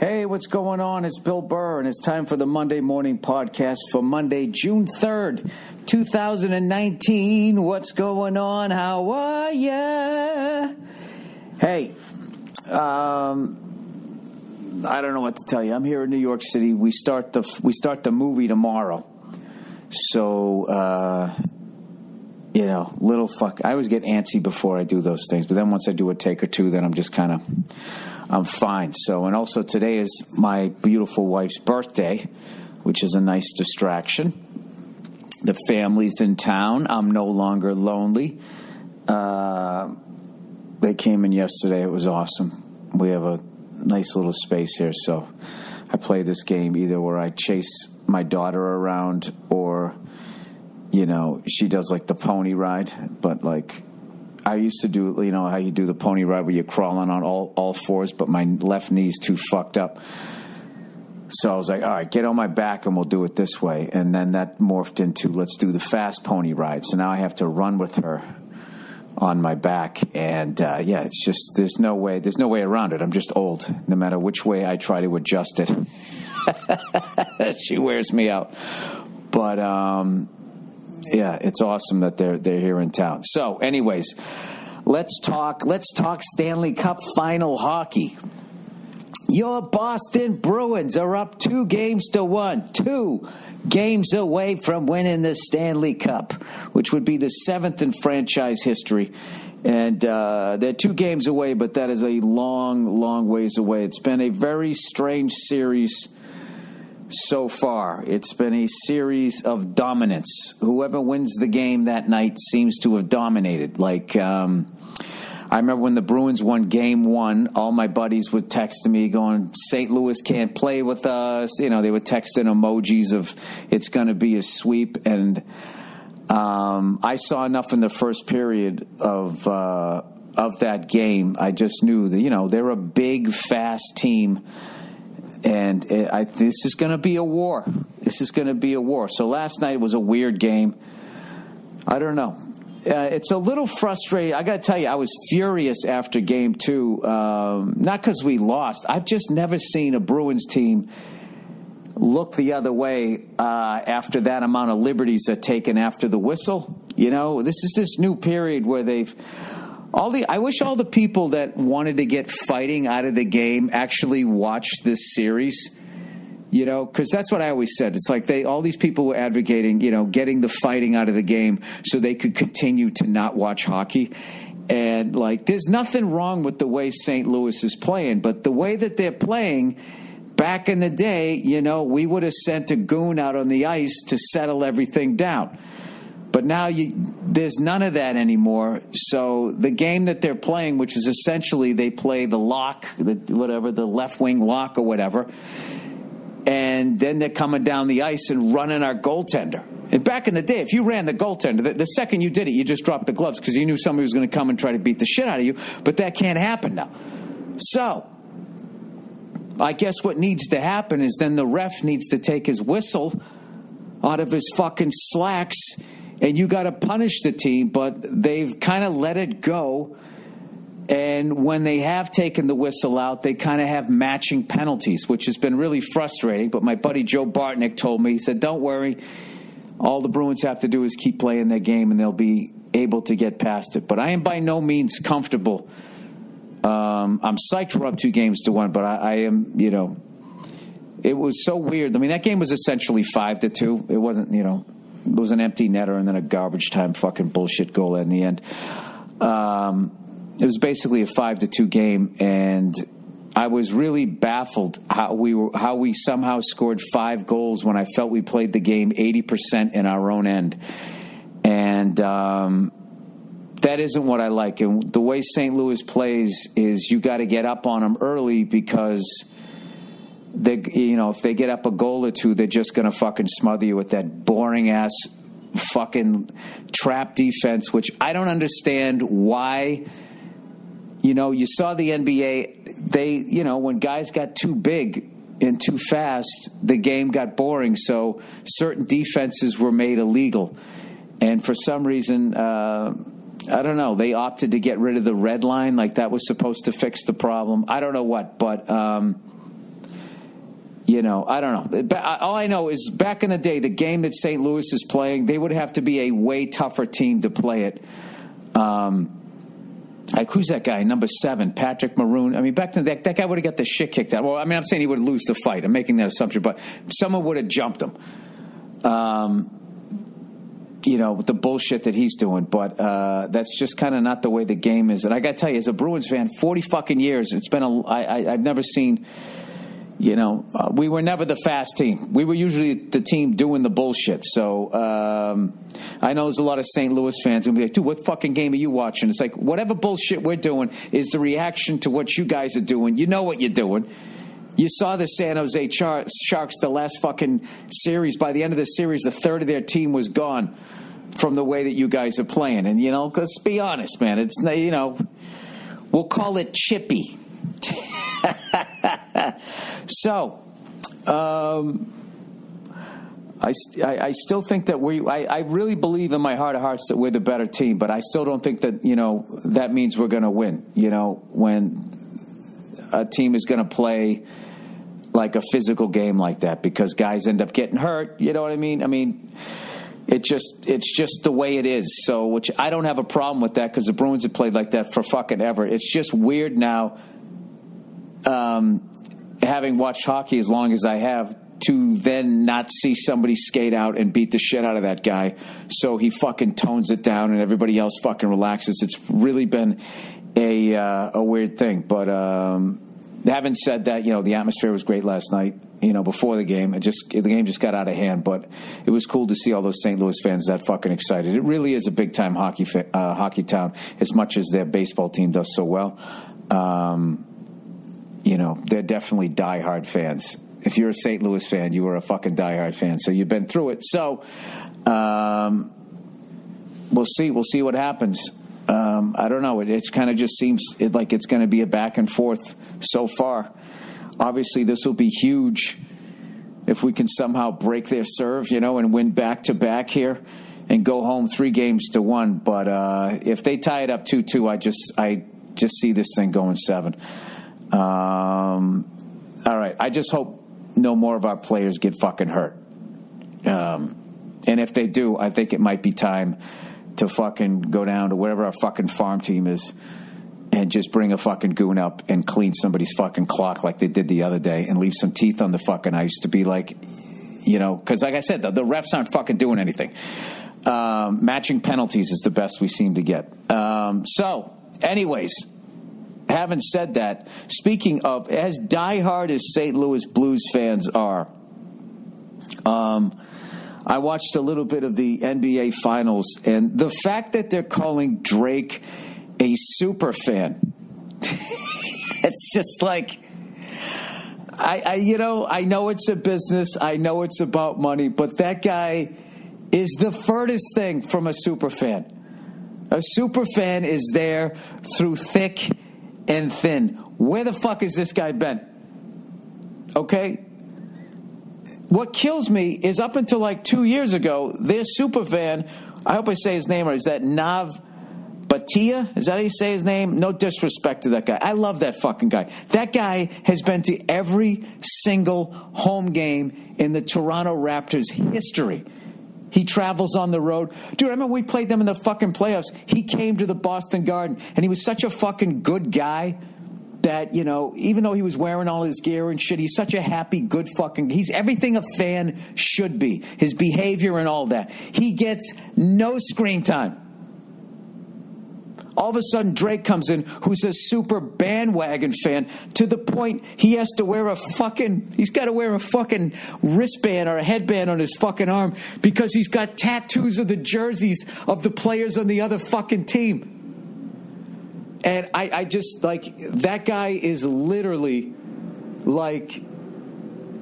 Hey, what's going on? It's Bill Burr, and it's time for the Monday Morning Podcast for Monday, June 3rd, 2019. What's going on? How are ya? Hey, um, I don't know what to tell you. I'm here in New York City. We start the we start the movie tomorrow, so uh, you know, little fuck. I always get antsy before I do those things, but then once I do a take or two, then I'm just kind of I'm fine. So, and also today is my beautiful wife's birthday, which is a nice distraction. The family's in town. I'm no longer lonely. Uh, they came in yesterday. It was awesome. We have a nice little space here, so I play this game either where I chase my daughter around or, you know, she does like the pony ride, but like I used to do, you know, how you do the pony ride where you're crawling on all, all fours, but my left knee's too fucked up. So I was like, all right, get on my back and we'll do it this way. And then that morphed into let's do the fast pony ride. So now I have to run with her on my back. And uh, yeah, it's just, there's no way, there's no way around it. I'm just old, no matter which way I try to adjust it. she wears me out. But, um, yeah, it's awesome that they're they're here in town. So, anyways, let's talk. Let's talk Stanley Cup final hockey. Your Boston Bruins are up two games to one, two games away from winning the Stanley Cup, which would be the seventh in franchise history. And uh, they're two games away, but that is a long, long ways away. It's been a very strange series so far. It's been a series of dominance. Whoever wins the game that night seems to have dominated. Like, um, I remember when the Bruins won game one, all my buddies would text me going, St. Louis can't play with us. You know, they would text in emojis of it's going to be a sweep. And um, I saw enough in the first period of. Uh, of that game, I just knew that you know they're a big, fast team and it, I, this is going to be a war. This is going to be a war. So last night was a weird game. I don't know. Uh, it's a little frustrating. I got to tell you, I was furious after game two. Um, not because we lost. I've just never seen a Bruins team look the other way uh, after that amount of liberties are taken after the whistle. You know, this is this new period where they've all the I wish all the people that wanted to get fighting out of the game actually watched this series. You know, because that's what I always said. It's like they all these people were advocating, you know, getting the fighting out of the game so they could continue to not watch hockey. And like, there's nothing wrong with the way St. Louis is playing, but the way that they're playing back in the day, you know, we would have sent a goon out on the ice to settle everything down. But now you, there's none of that anymore. So the game that they're playing, which is essentially they play the lock, the, whatever, the left wing lock or whatever, and then they're coming down the ice and running our goaltender. And back in the day, if you ran the goaltender, the, the second you did it, you just dropped the gloves because you knew somebody was going to come and try to beat the shit out of you. But that can't happen now. So I guess what needs to happen is then the ref needs to take his whistle out of his fucking slacks and you got to punish the team, but they've kind of let it go. And when they have taken the whistle out, they kind of have matching penalties, which has been really frustrating. But my buddy Joe Bartnick told me, he said, Don't worry. All the Bruins have to do is keep playing their game, and they'll be able to get past it. But I am by no means comfortable. Um, I'm psyched we're up two games to one, but I, I am, you know, it was so weird. I mean, that game was essentially five to two. It wasn't, you know, it was an empty netter and then a garbage time fucking bullshit goal in the end. Um, it was basically a five to two game, and I was really baffled how we were how we somehow scored five goals when I felt we played the game eighty percent in our own end, and um, that isn't what I like. And the way St. Louis plays is you got to get up on them early because they, you know, if they get up a goal or two, they're just going to fucking smother you with that boring ass fucking trap defense, which I don't understand why. You know, you saw the NBA, they, you know, when guys got too big and too fast, the game got boring. So certain defenses were made illegal. And for some reason, uh, I don't know, they opted to get rid of the red line like that was supposed to fix the problem. I don't know what, but. Um, you know, I don't know. All I know is back in the day, the game that St. Louis is playing, they would have to be a way tougher team to play it. Um, like who's that guy? Number seven, Patrick Maroon. I mean, back then that, that guy would have got the shit kicked out. Well, I mean, I'm saying he would lose the fight. I'm making that assumption, but someone would have jumped him. Um, you know, with the bullshit that he's doing, but uh, that's just kind of not the way the game is. And I got to tell you, as a Bruins fan, 40 fucking years, it's been a. I, I, I've never seen you know, uh, we were never the fast team. We were usually the team doing the bullshit. So um, I know there's a lot of St. Louis fans who be like, dude, what fucking game are you watching? It's like, whatever bullshit we're doing is the reaction to what you guys are doing. You know what you're doing. You saw the San Jose Char- Sharks the last fucking series. By the end of the series, a third of their team was gone from the way that you guys are playing. And, you know, let's be honest, man. It's, you know, we'll call it chippy. so, um, I, I, I, still think that we, I, I, really believe in my heart of hearts that we're the better team, but I still don't think that, you know, that means we're going to win. You know, when a team is going to play like a physical game like that because guys end up getting hurt. You know what I mean? I mean, it just it's just the way it is. So, which I don't have a problem with that because the Bruins have played like that for fucking ever. It's just weird now um, having watched hockey as long as I have, to then not see somebody skate out and beat the shit out of that guy. So he fucking tones it down and everybody else fucking relaxes. It's really been a uh, a weird thing. But um, having said that, you know the atmosphere was great last night. You know before the game, it just the game just got out of hand. But it was cool to see all those St. Louis fans that fucking excited. It really is a big time hockey uh, hockey town, as much as their baseball team does so well. Um, you know, they're definitely diehard fans. If you're a St. Louis fan, you are a fucking diehard fan. So you've been through it. So um, we'll see. We'll see what happens. Um, I don't know. It it's kind of just seems it, like it's going to be a back and forth so far. Obviously, this will be huge if we can somehow break their serve, you know, and win back to back here and go home three games to one. But uh, if they tie it up two two, I just I just see this thing going seven. Um, all right. I just hope no more of our players get fucking hurt. Um, and if they do, I think it might be time to fucking go down to whatever our fucking farm team is and just bring a fucking goon up and clean somebody's fucking clock like they did the other day and leave some teeth on the fucking ice to be like, you know, because like I said, the, the, refs aren't fucking doing anything. Um, matching penalties is the best we seem to get. Um, so, anyways, having said that, speaking of, as diehard as St. Louis Blues fans are, um, I watched a little bit of the NBA Finals, and the fact that they're calling Drake a super fan, it's just like. I, I, you know, I know it's a business. I know it's about money, but that guy is the furthest thing from a super fan. A super fan is there through thick and thin. Where the fuck has this guy been? Okay? What kills me is up until like two years ago, their super fan, I hope I say his name right, is that Nav Bhatia? Is that how you say his name? No disrespect to that guy. I love that fucking guy. That guy has been to every single home game in the Toronto Raptors history. He travels on the road. Dude, I remember we played them in the fucking playoffs. He came to the Boston Garden and he was such a fucking good guy that, you know, even though he was wearing all his gear and shit, he's such a happy, good fucking, he's everything a fan should be. His behavior and all that. He gets no screen time. All of a sudden, Drake comes in, who's a super bandwagon fan, to the point he has to wear a fucking, he's got to wear a fucking wristband or a headband on his fucking arm because he's got tattoos of the jerseys of the players on the other fucking team. And I, I just, like, that guy is literally like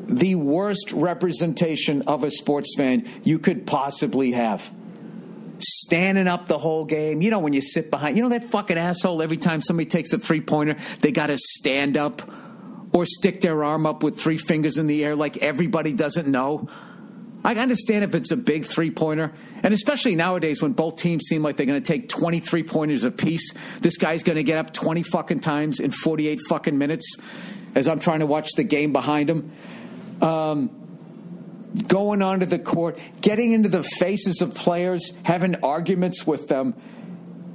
the worst representation of a sports fan you could possibly have standing up the whole game. You know, when you sit behind, you know, that fucking asshole, every time somebody takes a three pointer, they got to stand up or stick their arm up with three fingers in the air like everybody doesn't know. I understand if it's a big three pointer, and especially nowadays when both teams seem like they're going to take 23 pointers apiece. This guy's going to get up 20 fucking times in 48 fucking minutes as I'm trying to watch the game behind him. Um, going onto the court, getting into the faces of players, having arguments with them,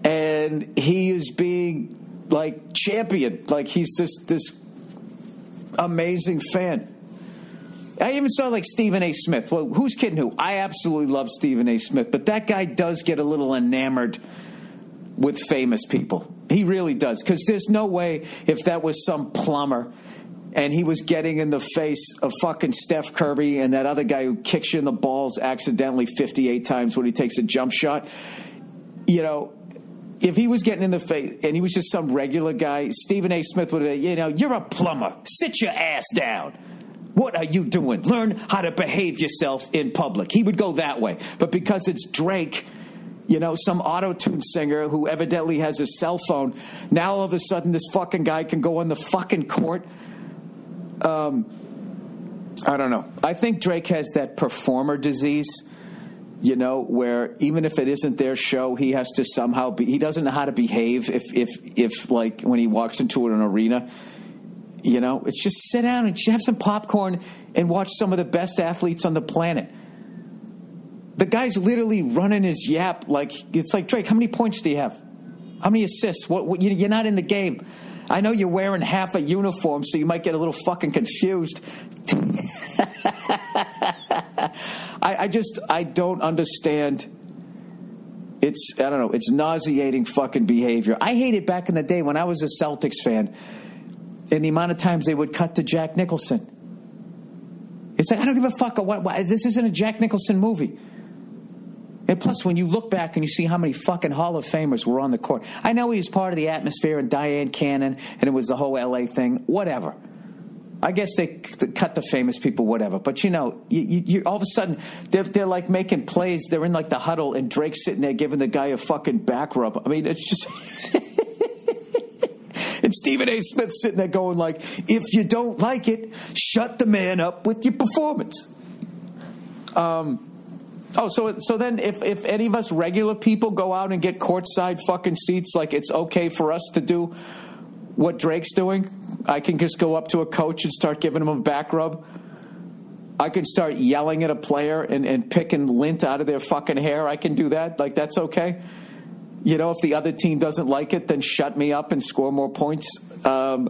and he is being like champion, like he's this this amazing fan. I even saw like Stephen A. Smith. Well, who's kidding who? I absolutely love Stephen A. Smith, but that guy does get a little enamored with famous people. He really does. Because there's no way if that was some plumber and he was getting in the face of fucking Steph Curry and that other guy who kicks you in the balls accidentally 58 times when he takes a jump shot. You know, if he was getting in the face and he was just some regular guy, Stephen A. Smith would have, you know, you're a plumber. Sit your ass down. What are you doing? Learn how to behave yourself in public. He would go that way. But because it's Drake, you know, some auto tune singer who evidently has a cell phone, now all of a sudden this fucking guy can go on the fucking court. Um, I don't know. I think Drake has that performer disease, you know, where even if it isn't their show, he has to somehow be. He doesn't know how to behave if if if like when he walks into an arena you know, it's just sit down and have some popcorn and watch some of the best athletes on the planet. The guy's literally running his yap like it's like Drake. How many points do you have? How many assists? What, what you're not in the game. I know you're wearing half a uniform, so you might get a little fucking confused. I, I just I don't understand. It's I don't know. It's nauseating fucking behavior. I hated back in the day when I was a Celtics fan and the amount of times they would cut to Jack Nicholson. It's like, I don't give a fuck. What, what, this isn't a Jack Nicholson movie. And plus, when you look back and you see how many fucking Hall of Famers were on the court, I know he was part of the atmosphere and Dyan Cannon, and it was the whole LA thing, whatever. I guess they cut the famous people, whatever. But you know, you, you, all of a sudden they're, they're like making plays. They're in like the huddle, and Drake's sitting there giving the guy a fucking back rub. I mean, it's just. And Stephen A. Smith sitting there going like, if you don't like it, shut the man up with your performance. Um, oh, so so then if if any of us regular people go out and get courtside fucking seats, like it's okay for us to do what Drake's doing. I can just go up to a coach and start giving him a back rub. I can start yelling at a player and, and picking lint out of their fucking hair. I can do that. Like that's okay. You know, if the other team doesn't like it, then shut me up and score more points. Um,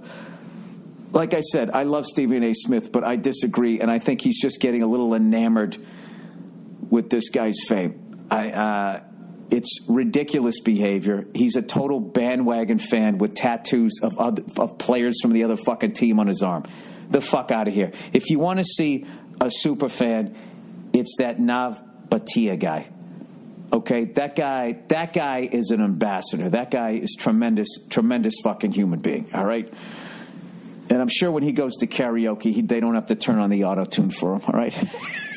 like I said, I love Stephen A. Smith, but I disagree, and I think he's just getting a little enamored with this guy's fame. I, uh, it's ridiculous behavior. He's a total bandwagon fan with tattoos of other, of players from the other fucking team on his arm. The fuck out of here. If you want to see a super fan, it's that Nav Bhatia guy. Okay, that guy, that guy is an ambassador. That guy is tremendous, tremendous fucking human being. All right. And I'm sure when he goes to karaoke, he, they don't have to turn on the auto tune for him. All right.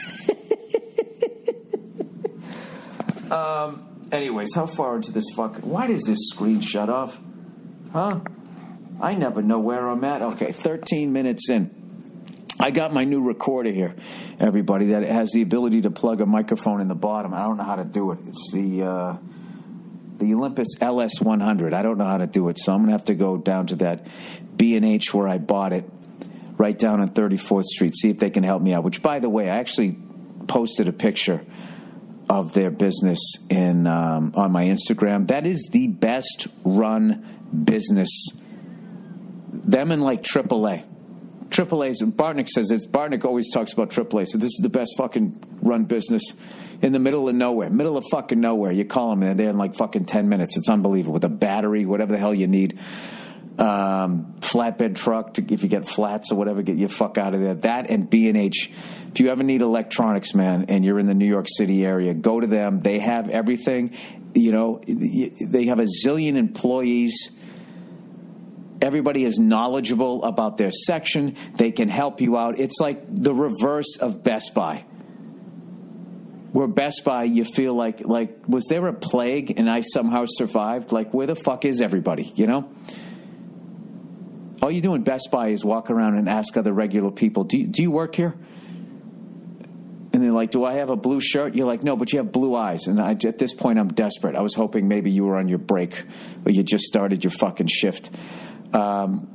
um. Anyways, how far into this fucking? Why does this screen shut off? Huh? I never know where I'm at. Okay, 13 minutes in. I got my new recorder here, everybody, that has the ability to plug a microphone in the bottom. I don't know how to do it. It's the uh, the Olympus LS100. I don't know how to do it, so I'm to have to go down to that B&H where I bought it, right down on 34th Street, see if they can help me out. Which, by the way, I actually posted a picture of their business in um, on my Instagram. That is the best run business. Them and like AAA. AAA's Bartnick says it's Bartnick always talks about AAA. So this is the best fucking run business in the middle of nowhere, middle of fucking nowhere. You call them and they're in like fucking ten minutes. It's unbelievable with a battery, whatever the hell you need. Um, flatbed truck to, if you get flats or whatever, get your fuck out of there. That and B and H. If you ever need electronics, man, and you're in the New York City area, go to them. They have everything. You know, they have a zillion employees everybody is knowledgeable about their section. They can help you out. It's like the reverse of Best Buy. Where Best Buy, you feel like like was there a plague and I somehow survived? Like where the fuck is everybody? You know. All you do in Best Buy is walk around and ask other regular people, "Do you, do you work here?" And they're like, "Do I have a blue shirt?" You're like, "No, but you have blue eyes." And I, at this point, I'm desperate. I was hoping maybe you were on your break or you just started your fucking shift. Um,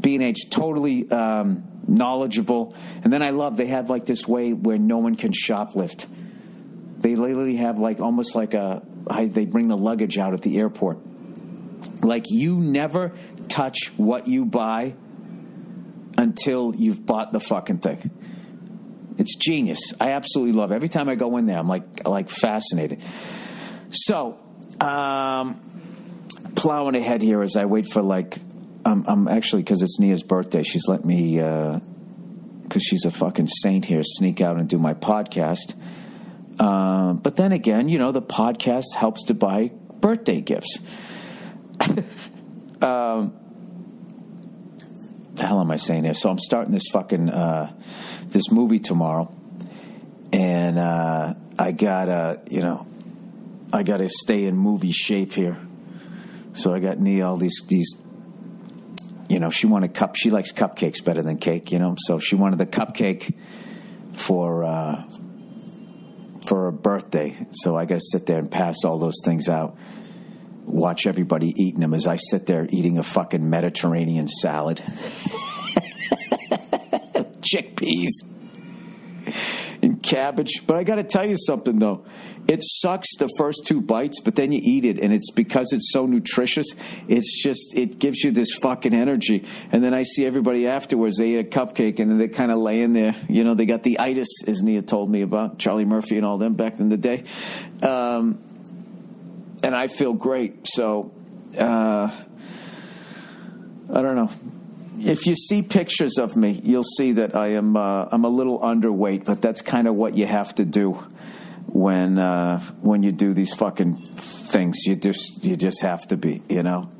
B&H totally um, knowledgeable, and then I love they have like this way where no one can shoplift. They literally have like almost like a they bring the luggage out at the airport. Like you never touch what you buy until you've bought the fucking thing. It's genius. I absolutely love it. Every time I go in there, I'm like like fascinated. So, um, plowing ahead here as I wait for like I'm, I'm actually because it's Nia's birthday. She's let me because uh, she's a fucking saint here. Sneak out and do my podcast. Uh, but then again, you know, the podcast helps to buy birthday gifts. um, the hell am I saying here? So I'm starting this fucking uh, this movie tomorrow, and uh, I gotta, you know, I gotta stay in movie shape here. So I got Nia all these these you know, she wanted cup. She likes cupcakes better than cake. You know, so she wanted the cupcake for uh, for her birthday. So I got to sit there and pass all those things out. Watch everybody eating them as I sit there eating a fucking Mediterranean salad, chickpeas and cabbage. But I got to tell you something though. It sucks the first two bites, but then you eat it, and it's because it's so nutritious. It's just it gives you this fucking energy. And then I see everybody afterwards. They eat a cupcake, and they kind of lay in there. You know, they got the itis, as Nia told me about Charlie Murphy and all them back in the day. Um, and I feel great. So uh, I don't know if you see pictures of me, you'll see that I am uh, I'm a little underweight, but that's kind of what you have to do when uh, when you do these fucking things. You just you just have to be, you know.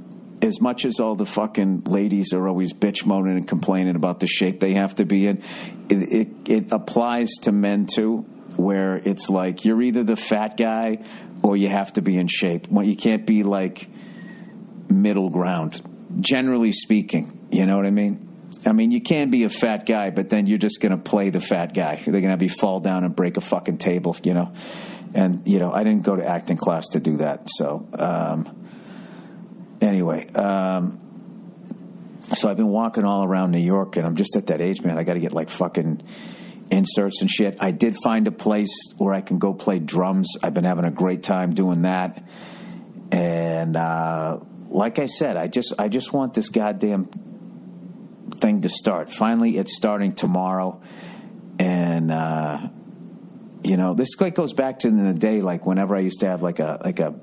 As much as all the fucking ladies are always bitch moaning and complaining about the shape they have to be in, it, it, it applies to men too. Where it's like you're either the fat guy or you have to be in shape. You can't be like middle ground. Generally speaking, you know what I mean. I mean, you can be a fat guy, but then you're just going to play the fat guy. They're going to have you fall down and break a fucking table, you know. And you know, I didn't go to acting class to do that. So um, anyway, um, so I've been walking all around New York, and I'm just at that age, man. I got to get like fucking inserts and shit. I did find a place where I can go play drums. I've been having a great time doing that, and uh, like I said, I just I just want this goddamn thing to start. Finally, it's starting tomorrow, and uh, you know this goes back to the day, like whenever I used to have like a like a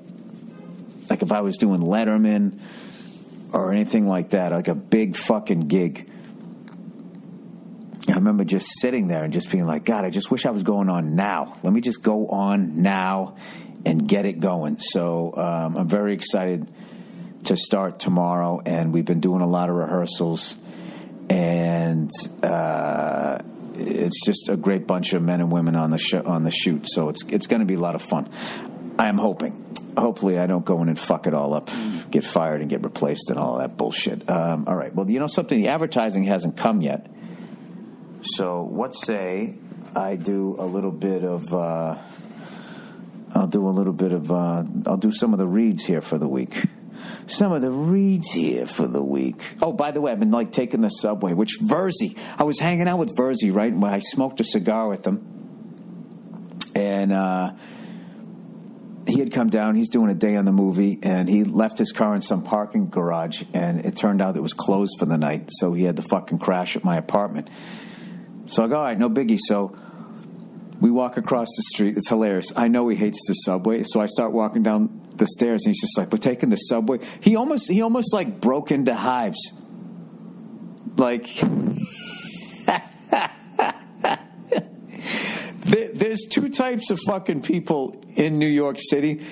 like if I was doing Letterman or anything like that, like a big fucking gig. I remember just sitting there and just being like, God, I just wish I was going on now. Let me just go on now and get it going. So um, I'm very excited to start tomorrow, and we've been doing a lot of rehearsals and uh, it's just a great bunch of men and women on the sh- on the shoot. So it's it's going to be a lot of fun. I am hoping. Hopefully, I don't go in and fuck it all up, get fired, and get replaced, and all that bullshit. Um, all right. Well, you know something? The advertising hasn't come yet. So, what say I do a little bit of. Uh, I'll do a little bit of. Uh, I'll do some of the reads here for the week some of the reads here for the week. Oh, by the way, I've been like taking the subway, which Virzi, I was hanging out with Virzi, right? I smoked a cigar with him. And, uh, he had come down. He's doing a day on the movie, and he left his car in some parking garage, and it turned out it was closed for the night. So he had to fucking crash at my apartment. So I go, all right, no biggie. So we walk across the street. It's hilarious. I know he hates the subway, so I start walking down the stairs, and he's just like, "We're taking the subway." He almost, he almost like broke into hives, like. There's two types of fucking people in New York City.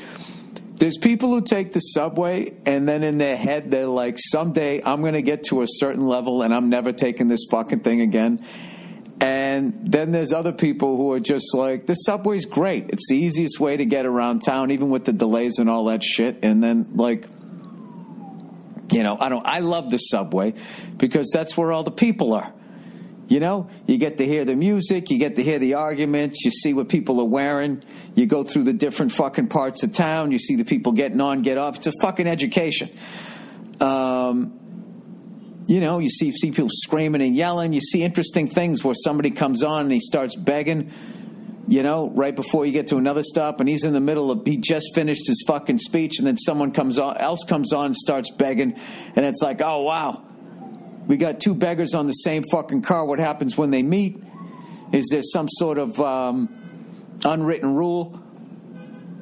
There's people who take the subway and then in their head they're like, someday I'm going to get to a certain level and I'm never taking this fucking thing again. And then there's other people who are just like, the subway's great. It's the easiest way to get around town, even with the delays and all that shit. And then, like, you know, I don't, I love the subway because that's where all the people are. You know, you get to hear the music, you get to hear the arguments, you see what people are wearing, you go through the different fucking parts of town, you see the people getting on, get off. It's a fucking education. Um, you know, you see, see people screaming and yelling. You see interesting things where somebody comes on and he starts begging, you know, right before you get to another stop, and he's in the middle of, he just finished his fucking speech, and then someone comes on, else comes on and starts begging, and it's like, oh, wow, we got two beggars on the same fucking car. What happens when they meet? Is there some sort of um, unwritten rule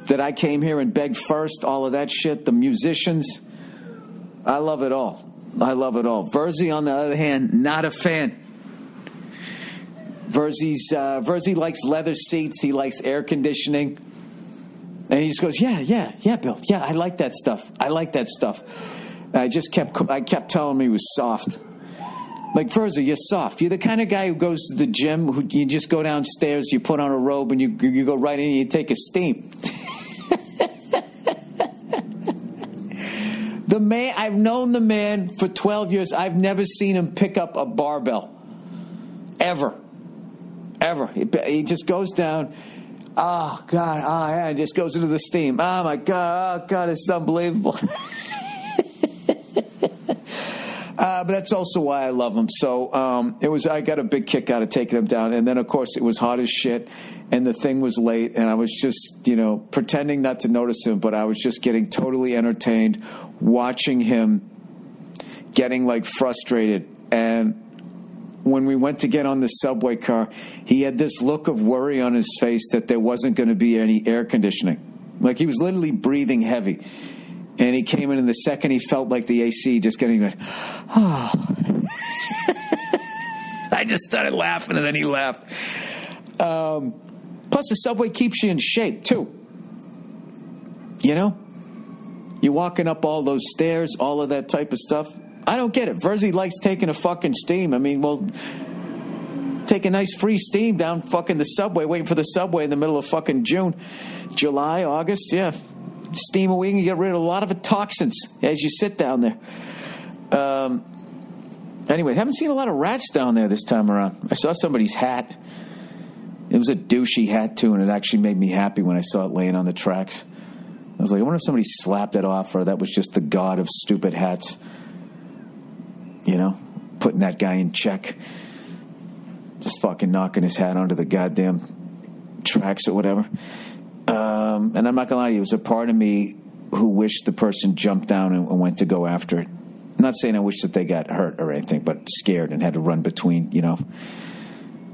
that I came here and begged first? All of that shit, the musicians. I love it all. I love it all. Virzi, on the other hand, not a fan. Virzi's, uh, Virzi likes leather seats. He likes air conditioning. And he just goes, yeah, yeah, yeah, Bill. Yeah, I like that stuff. I like that stuff. I just kept, I kept telling him he was soft. Like Virzi, you're soft. You're the kind of guy who goes to the gym. Who you just go downstairs, you put on a robe, and you you go right in and you take a steam. The man, I've known the man for 12 years. I've never seen him pick up a barbell. Ever. Ever. He, he just goes down. Oh, God. Oh, yeah. And just goes into the steam. Oh, my God. Oh, God. It's unbelievable. Uh, but that's also why I love him. So um, it was. I got a big kick out of taking him down, and then of course it was hot as shit, and the thing was late, and I was just you know pretending not to notice him, but I was just getting totally entertained watching him getting like frustrated and when we went to get on the subway car, he had this look of worry on his face that there wasn't going to be any air conditioning. Like he was literally breathing heavy. And he came in, and the second he felt like the AC just getting, went, oh. I just started laughing, and then he left. Um, plus, the subway keeps you in shape, too. You know? You're walking up all those stairs, all of that type of stuff. I don't get it. Virzi likes taking a fucking steam. I mean, well, take a nice free steam down fucking the subway, waiting for the subway in the middle of fucking June, July, August. Yeah, steam away and get rid of a lot of the toxins as you sit down there. Um, anyway, haven't seen a lot of rats down there this time around. I saw somebody's hat. It was a douchey hat too, and it actually made me happy when I saw it laying on the tracks. I was like, I wonder if somebody slapped it off or that was just the god of stupid hats. You know, putting that guy in check. Just fucking knocking his hat onto the goddamn tracks or whatever. Um, and I'm not gonna lie to you, it was a part of me who wished the person jumped down and, and went to go after it. I'm not saying I wish that they got hurt or anything, but scared and had to run between, you know,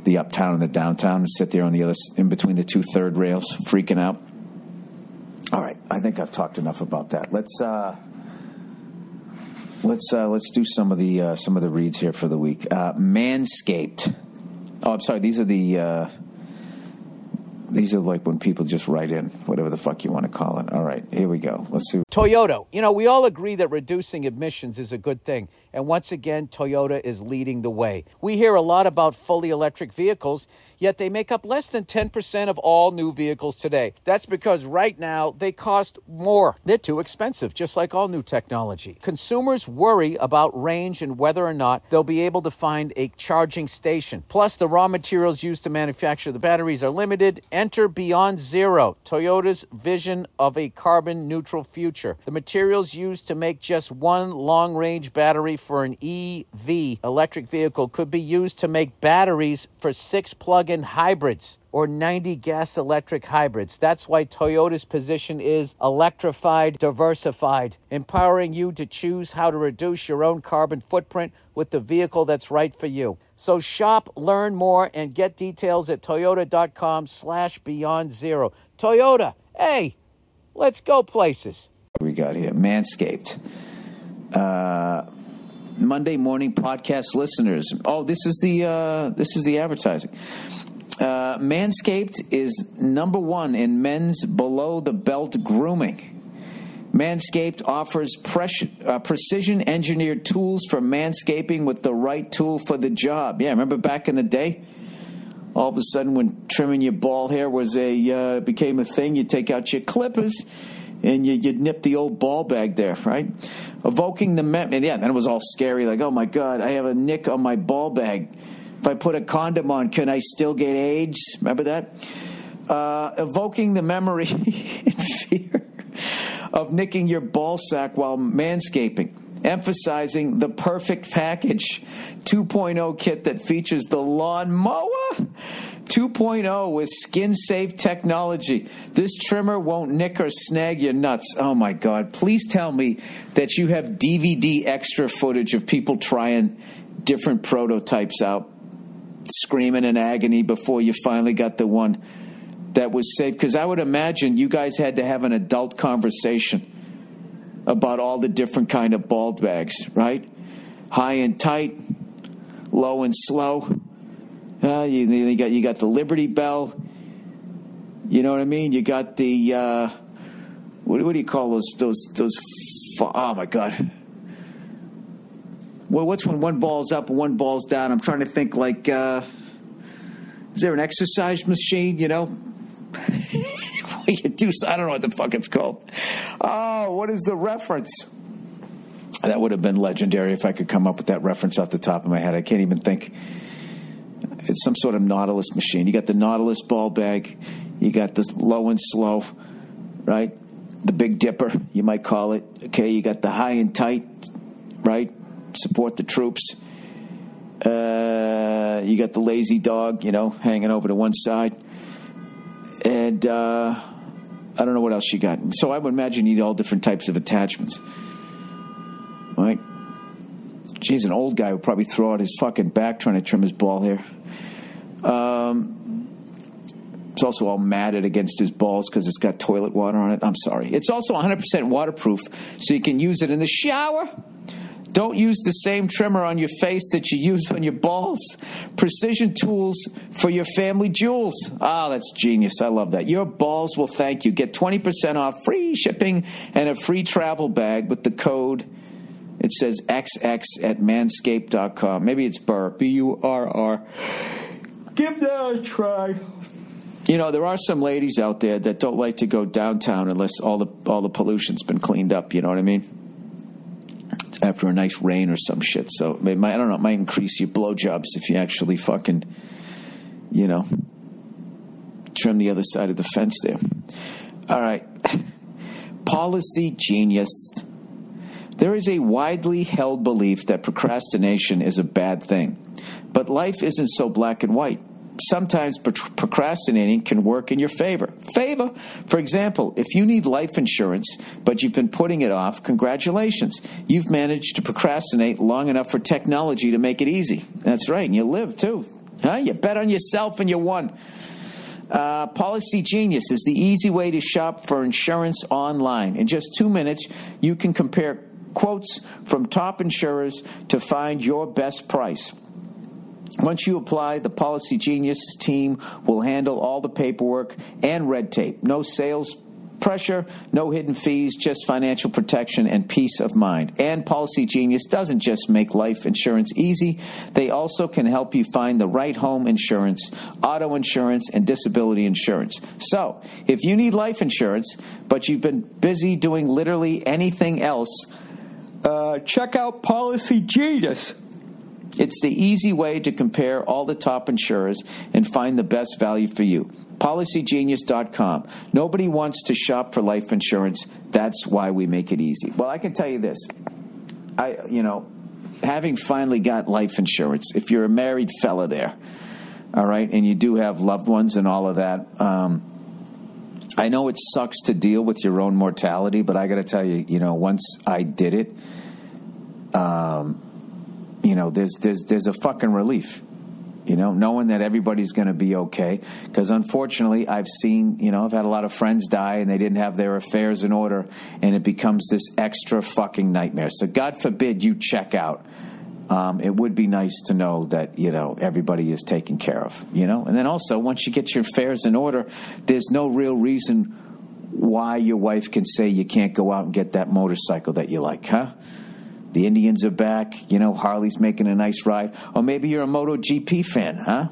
the uptown and the downtown and sit there on the other in between the two third rails, freaking out. All right, I think I've talked enough about that. Let's uh, let's uh, let's do some of the uh, some of the reads here for the week. Uh, Manscaped. Oh, I'm sorry. These are the uh, these are like when people just write in, whatever the fuck you want to call it. All right, here we go. Let's see. Toyota. You know, we all agree that reducing emissions is a good thing. And once again, Toyota is leading the way. We hear a lot about fully electric vehicles, yet they make up less than 10% of all new vehicles today. That's because right now they cost more. They're too expensive, just like all new technology. Consumers worry about range and whether or not they'll be able to find a charging station. Plus, the raw materials used to manufacture the batteries are limited. Enter Beyond Zero, Toyota's vision of a carbon neutral future. The materials used to make just one long range battery for an EV electric vehicle could be used to make batteries for six plug in hybrids or 90 gas electric hybrids. That's why Toyota's position is electrified, diversified, empowering you to choose how to reduce your own carbon footprint with the vehicle that's right for you. So shop, learn more, and get details at toyota.com slash beyond zero. Toyota, hey, let's go places. We got here Manscaped. Uh, Monday morning podcast listeners. Oh, this is the uh, this is the advertising. Uh, Manscaped is number one in men's below the belt grooming. Manscaped offers pres- uh, precision engineered tools for manscaping with the right tool for the job. Yeah, remember back in the day? All of a sudden, when trimming your ball hair was a uh, became a thing, you take out your clippers and you, you'd nip the old ball bag there, right? Evoking the mem- and yeah, then it was all scary, like, oh my god, I have a nick on my ball bag. If I put a condom on, can I still get AIDS? Remember that? Uh, evoking the memory and fear of nicking your ball sack while manscaping. Emphasizing the perfect package 2.0 kit that features the lawn mower 2.0 with skin safe technology. This trimmer won't nick or snag your nuts. Oh my God. Please tell me that you have DVD extra footage of people trying different prototypes out, screaming in agony before you finally got the one that was safe. Because I would imagine you guys had to have an adult conversation about all the different kind of bald bags, right? High and tight, low and slow. Uh, you, you, got you got the Liberty Bell. You know what I mean? You got the uh, what, what do you call those those those? Oh my god! Well, what's when one ball's up and one ball's down? I'm trying to think. Like, uh, is there an exercise machine? You know, you do. I don't know what the fuck it's called. Oh, what is the reference? That would have been legendary if I could come up with that reference off the top of my head. I can't even think. It's some sort of Nautilus machine. You got the Nautilus ball bag. You got this low and slow, right? The Big Dipper, you might call it. Okay, you got the high and tight, right? Support the troops. Uh, you got the lazy dog, you know, hanging over to one side. And uh, I don't know what else you got. So I would imagine you need all different types of attachments. Right? Geez, an old guy would probably throw out his fucking back trying to trim his ball hair. Um, it's also all matted against his balls because it's got toilet water on it. I'm sorry. It's also 100% waterproof, so you can use it in the shower. Don't use the same trimmer on your face that you use on your balls. Precision tools for your family jewels. Ah, oh, that's genius. I love that. Your balls will thank you. Get 20% off free shipping and a free travel bag with the code. It says XX at manscaped.com. Maybe it's Burr, B U R R. Give that a try. You know, there are some ladies out there that don't like to go downtown unless all the all the pollution's been cleaned up. You know what I mean? After a nice rain or some shit. So it might, I don't know. It might increase your blowjobs if you actually fucking, you know, trim the other side of the fence there. All right. Policy genius. There is a widely held belief that procrastination is a bad thing. But life isn't so black and white. Sometimes procrastinating can work in your favor. Favor? For example, if you need life insurance, but you've been putting it off, congratulations. You've managed to procrastinate long enough for technology to make it easy. That's right, and you live too. Huh? You bet on yourself and you won. Uh, Policy Genius is the easy way to shop for insurance online. In just two minutes, you can compare quotes from top insurers to find your best price. Once you apply, the Policy Genius team will handle all the paperwork and red tape. No sales pressure, no hidden fees, just financial protection and peace of mind. And Policy Genius doesn't just make life insurance easy, they also can help you find the right home insurance, auto insurance, and disability insurance. So, if you need life insurance, but you've been busy doing literally anything else, uh, check out Policy Genius. It's the easy way to compare all the top insurers and find the best value for you. PolicyGenius.com. Nobody wants to shop for life insurance. That's why we make it easy. Well, I can tell you this. I, you know, having finally got life insurance, if you're a married fella there, All right, and you do have loved ones and all of that. Um, I know it sucks to deal with your own mortality, but I got to tell you, you know, once I did it, um, you know, there's there's there's a fucking relief you know, knowing that everybody's going to be okay. Because unfortunately, I've seen, you know, I've had a lot of friends die and they didn't have their affairs in order, and it becomes this extra fucking nightmare. So, God forbid you check out. Um, it would be nice to know that you know everybody is taken care of, you know. And then also, once you get your affairs in order, there's no real reason why your wife can say you can't go out and get that motorcycle that you like, huh? The Indians are back. You know, Harley's making a nice ride. Or maybe you're a MotoGP fan, huh?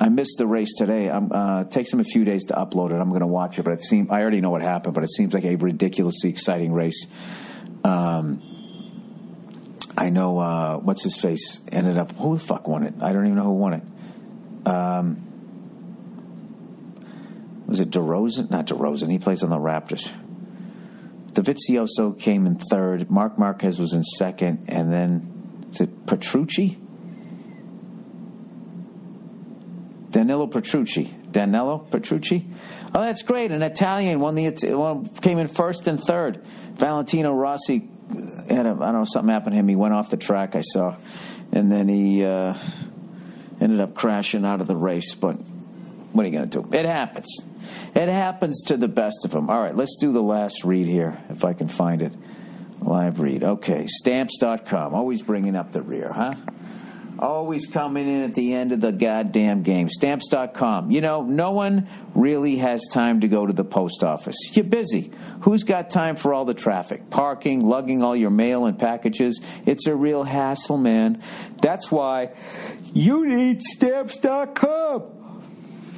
I missed the race today. I'm, uh, it takes them a few days to upload it. I'm going to watch it, but it seems I already know what happened. But it seems like a ridiculously exciting race. Um, I know uh, what's his face ended up. Who the fuck won it? I don't even know who won it. Um, was it DeRozan? Not DeRozan. He plays on the Raptors. Dovizioso came in third. Marc Marquez was in second, and then is it Petrucci? Danilo Petrucci. Danilo Petrucci. Oh, that's great. An Italian won the came in first and third. Valentino Rossi had a I don't know something happened to him. He went off the track. I saw, and then he uh, ended up crashing out of the race. But what are you going to do? It happens. It happens to the best of them. All right, let's do the last read here, if I can find it. Live read. Okay, stamps.com. Always bringing up the rear, huh? Always coming in at the end of the goddamn game. Stamps.com. You know, no one really has time to go to the post office. You're busy. Who's got time for all the traffic? Parking, lugging all your mail and packages. It's a real hassle, man. That's why you need Stamps.com.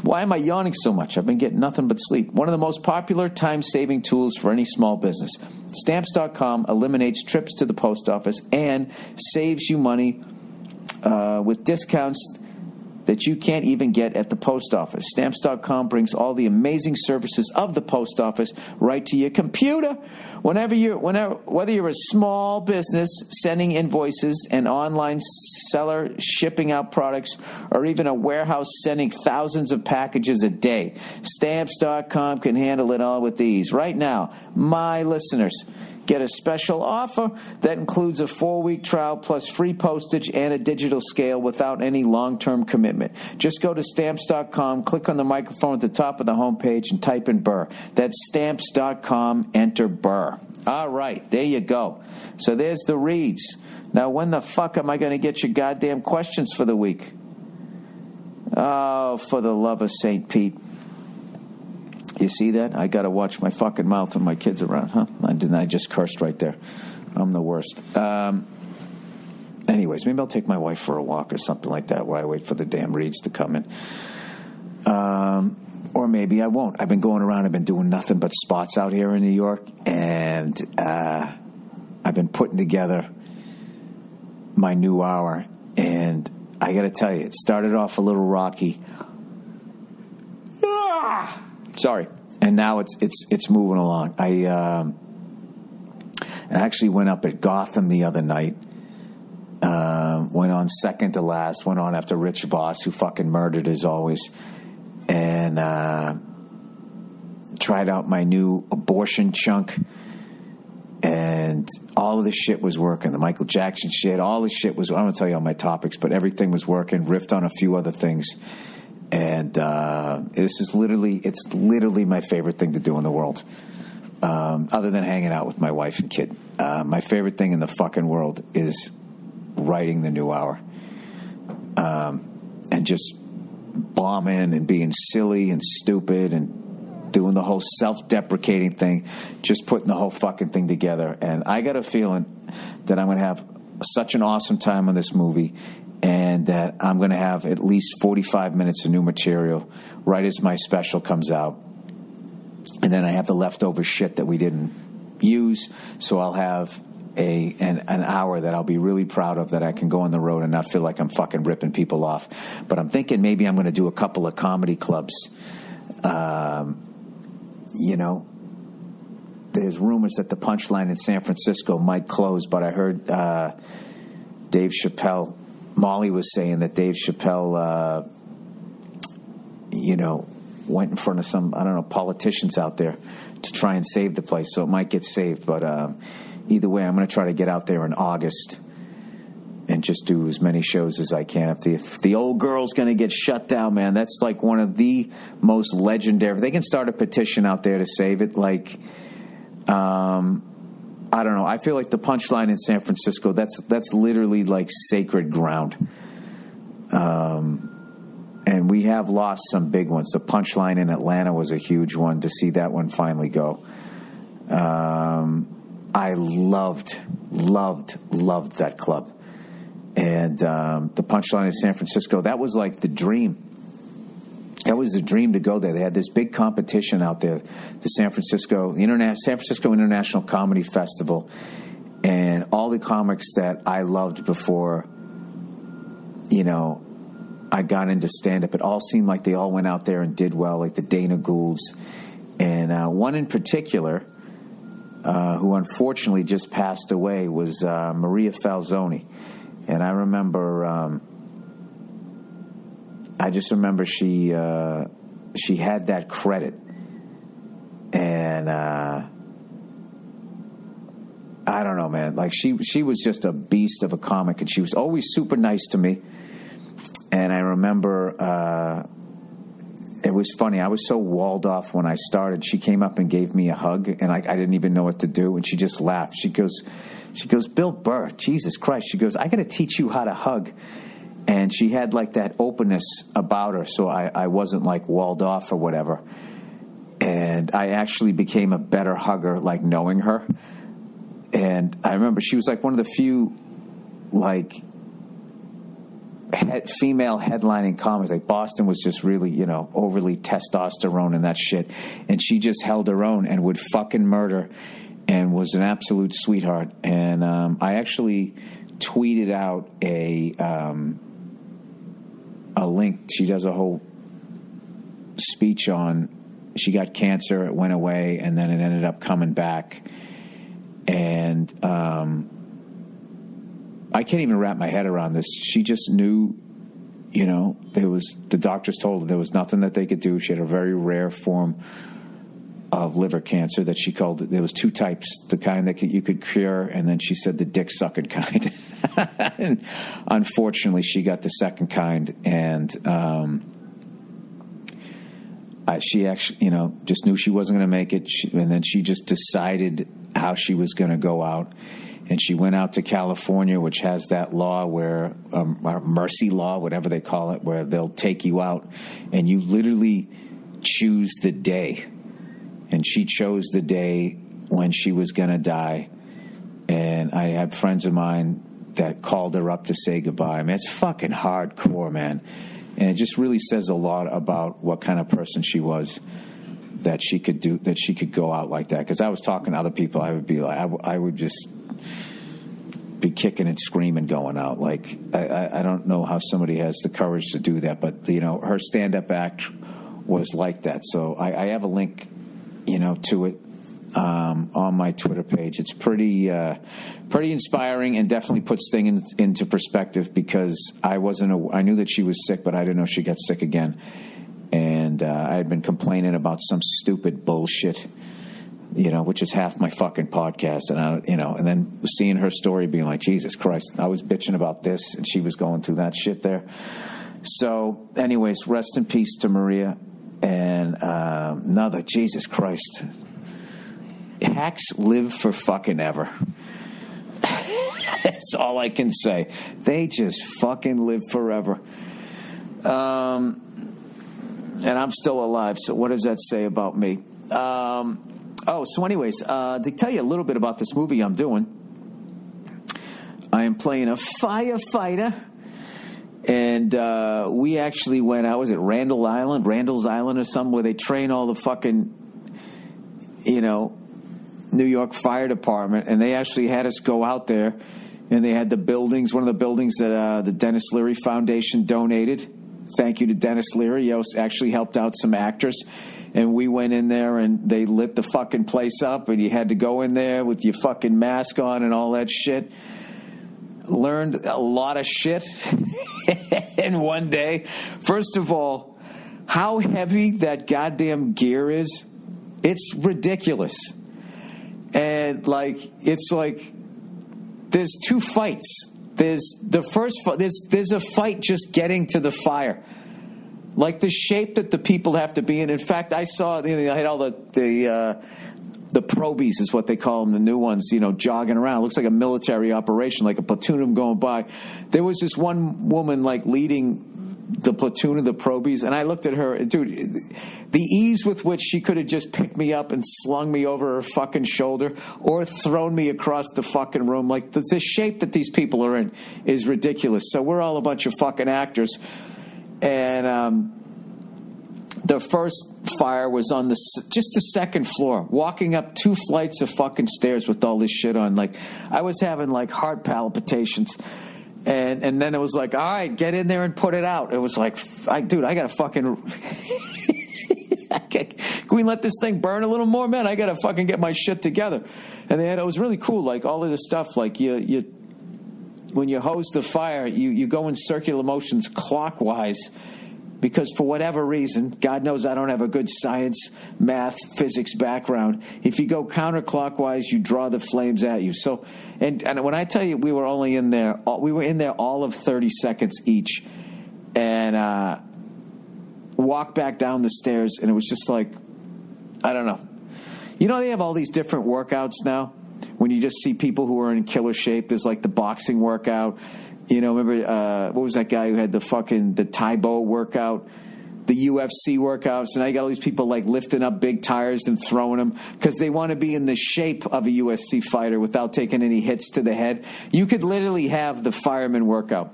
Why am I yawning so much? I've been getting nothing but sleep. One of the most popular time saving tools for any small business. Stamps.com eliminates trips to the post office and saves you money uh, with discounts that you can't even get at the post office. Stamps.com brings all the amazing services of the post office right to your computer. Whenever you're, whenever, whether you're a small business sending invoices, an online seller shipping out products, or even a warehouse sending thousands of packages a day, Stamps.com can handle it all with ease. Right now, my listeners, Get a special offer that includes a four week trial plus free postage and a digital scale without any long term commitment. Just go to stamps.com, click on the microphone at the top of the homepage, and type in Burr. That's stamps.com, enter Burr. All right, there you go. So there's the reads. Now, when the fuck am I going to get your goddamn questions for the week? Oh, for the love of St. Pete. You see that? I got to watch my fucking mouth when my kids around, huh? I didn't. I just cursed right there. I'm the worst. Um, anyways, maybe I'll take my wife for a walk or something like that while I wait for the damn reads to come in. Um, or maybe I won't. I've been going around. I've been doing nothing but spots out here in New York, and uh, I've been putting together my new hour. And I got to tell you, it started off a little rocky. Ah! Sorry. And now it's it's it's moving along. I um, I actually went up at Gotham the other night. Uh, went on second to last. Went on after Rich Voss, who fucking murdered as always, and uh, tried out my new abortion chunk. And all of the shit was working. The Michael Jackson shit, all the shit was. I'm gonna tell you all my topics, but everything was working. Riffed on a few other things and uh, this is literally it's literally my favorite thing to do in the world. Um, other than hanging out with my wife and kid. Uh, my favorite thing in the fucking world is writing the new hour. Um, and just bombing and being silly and stupid and doing the whole self-deprecating thing. Just putting the whole fucking thing together. And i got a feeling that i'm going to have such an awesome time on this movie and that I'm going to have at least 45 minutes of new material right as my special comes out. And then I have the leftover shit that we didn't use, so I'll have a an, an hour that I'll be really proud of that I can go on the road and not feel like I'm fucking ripping people off. But I'm thinking maybe I'm going to do a couple of comedy clubs. Um, you know, there's rumors that the Punchline in San Francisco might close, but I heard uh, Dave Chappelle Molly was saying that Dave Chappelle uh, you know, went in front of some I don't know politicians out there to try and save the place. So it might get saved, but uh, either way, I'm going to try to get out there in August and just do as many shows as I can. If the, if the old girl's going to get shut down, man, that's like one of the most legendary. They can start a petition out there to save it. Like, um, I don't know. I feel like the punchline in San Francisco. That's that's literally like sacred ground. Um, and we have lost some big ones. The punchline in Atlanta was a huge one. To see that one finally go. Um, I loved, loved, loved that club and um, the punchline in San Francisco. That was like the dream. That was the dream to go there. They had this big competition out there, the San Francisco Interna- San Francisco International Comedy Festival, and all the comics that I loved before, you know, I got into stand up. It all seemed like they all went out there and did well, like the Dana Goulds, and uh, one in particular. Uh, who unfortunately just passed away was uh, Maria Falzone and I remember, um, I just remember she uh, she had that credit, and uh, I don't know, man. Like she she was just a beast of a comic, and she was always super nice to me. And I remember. Uh, it was funny. I was so walled off when I started. She came up and gave me a hug, and I, I didn't even know what to do. And she just laughed. She goes, she goes, Bill Burr, Jesus Christ. She goes, I got to teach you how to hug. And she had like that openness about her, so I, I wasn't like walled off or whatever. And I actually became a better hugger, like knowing her. And I remember she was like one of the few, like, head, female headlining comics. Like Boston was just really, you know, overly testosterone and that shit. And she just held her own and would fucking murder and was an absolute sweetheart. And um, I actually tweeted out a um, a link. She does a whole speech on. She got cancer. It went away, and then it ended up coming back. And um, I can't even wrap my head around this. She just knew, you know, there was the doctors told her there was nothing that they could do. She had a very rare form of liver cancer that she called there was two types the kind that you could cure and then she said the dick sucking kind. And unfortunately she got the second kind and um, she actually you know just knew she wasn't going to make it. She, and then she just decided how she was going to go out and she went out to California, which has that law where um, mercy law, whatever they call it, where they'll take you out, and you literally choose the day and she chose the day when she was going to die. And I had friends of mine that called her up to say goodbye. I mean, it's fucking hardcore, man. And it just really says a lot about what kind of person she was that she could do, that she could go out like that. Because I was talking to other people, I would be like, I, w- I would just be kicking and screaming going out. Like, I, I, I don't know how somebody has the courage to do that, but, you know, her stand up act was like that. So I, I have a link you know, to it um, on my Twitter page. It's pretty uh, pretty inspiring and definitely puts things in, into perspective because I wasn't a, I knew that she was sick, but I didn't know she got sick again. And uh, I had been complaining about some stupid bullshit, you know, which is half my fucking podcast. And I, you know, and then seeing her story, being like, Jesus Christ, I was bitching about this, and she was going through that shit there. So, anyways, rest in peace to Maria and uh, another Jesus Christ. Hacks live for fucking ever. That's all I can say. They just fucking live forever. Um, and I'm still alive. So what does that say about me? Um, oh, so anyways, uh, to tell you a little bit about this movie I'm doing, I am playing a firefighter and uh, we actually went out. Was it Randall Island, Randall's Island, or something where they train all the fucking, you know, New York Fire Department, and they actually had us go out there, and they had the buildings. One of the buildings that uh, the Denis Leary Foundation donated. Thank you to Denis Leary. He actually helped out some actors. And we went in there and they lit the fucking place up, and you had to go in there with your fucking mask on and all that shit learned a lot of shit in one day. First of all, how heavy that goddamn gear is, it's ridiculous. And like, it's like, there's two fights. There's the first fight, there's, there's a fight just getting to the fire. Like the shape that the people have to be in. In fact, I saw, you know, I had all the, the, uh, the probies is what they call them, the new ones, you know, jogging around. It looks like a military operation, like a platoon of them going by. There was this one woman like leading the platoon of the probies, and I looked at her, dude. The ease with which she could have just picked me up and slung me over her fucking shoulder, or thrown me across the fucking room, like the, the shape that these people are in is ridiculous. So we're all a bunch of fucking actors, and um, the first fire was on the just the second floor, walking up two flights of fucking stairs with all this shit on. Like I was having like heart palpitations and and then it was like, all right, get in there and put it out. It was like, I, dude, I gotta fucking. Can we let this thing burn a little more, man? I gotta fucking get my shit together. And had it was really cool, like all of this stuff, like you you when you hose the fire, you you go in circular motions clockwise because for whatever reason, God knows I don't have a good science, math, physics background. If you go counterclockwise, you draw the flames at you. So, and, and when I tell you we were only in there, we were in there all of 30 seconds each. And, uh, walk back down the stairs, and it was just like, I don't know. You know, they have all these different workouts now. When you just see people who are in killer shape, there's like the boxing workout you know, remember uh, what was that guy who had the fucking the Tae Bo workout? the UFC workouts, and I got all these people like lifting up big tires and throwing them because they want to be in the shape of a UFC fighter without taking any hits to the head. You could literally have the fireman workout,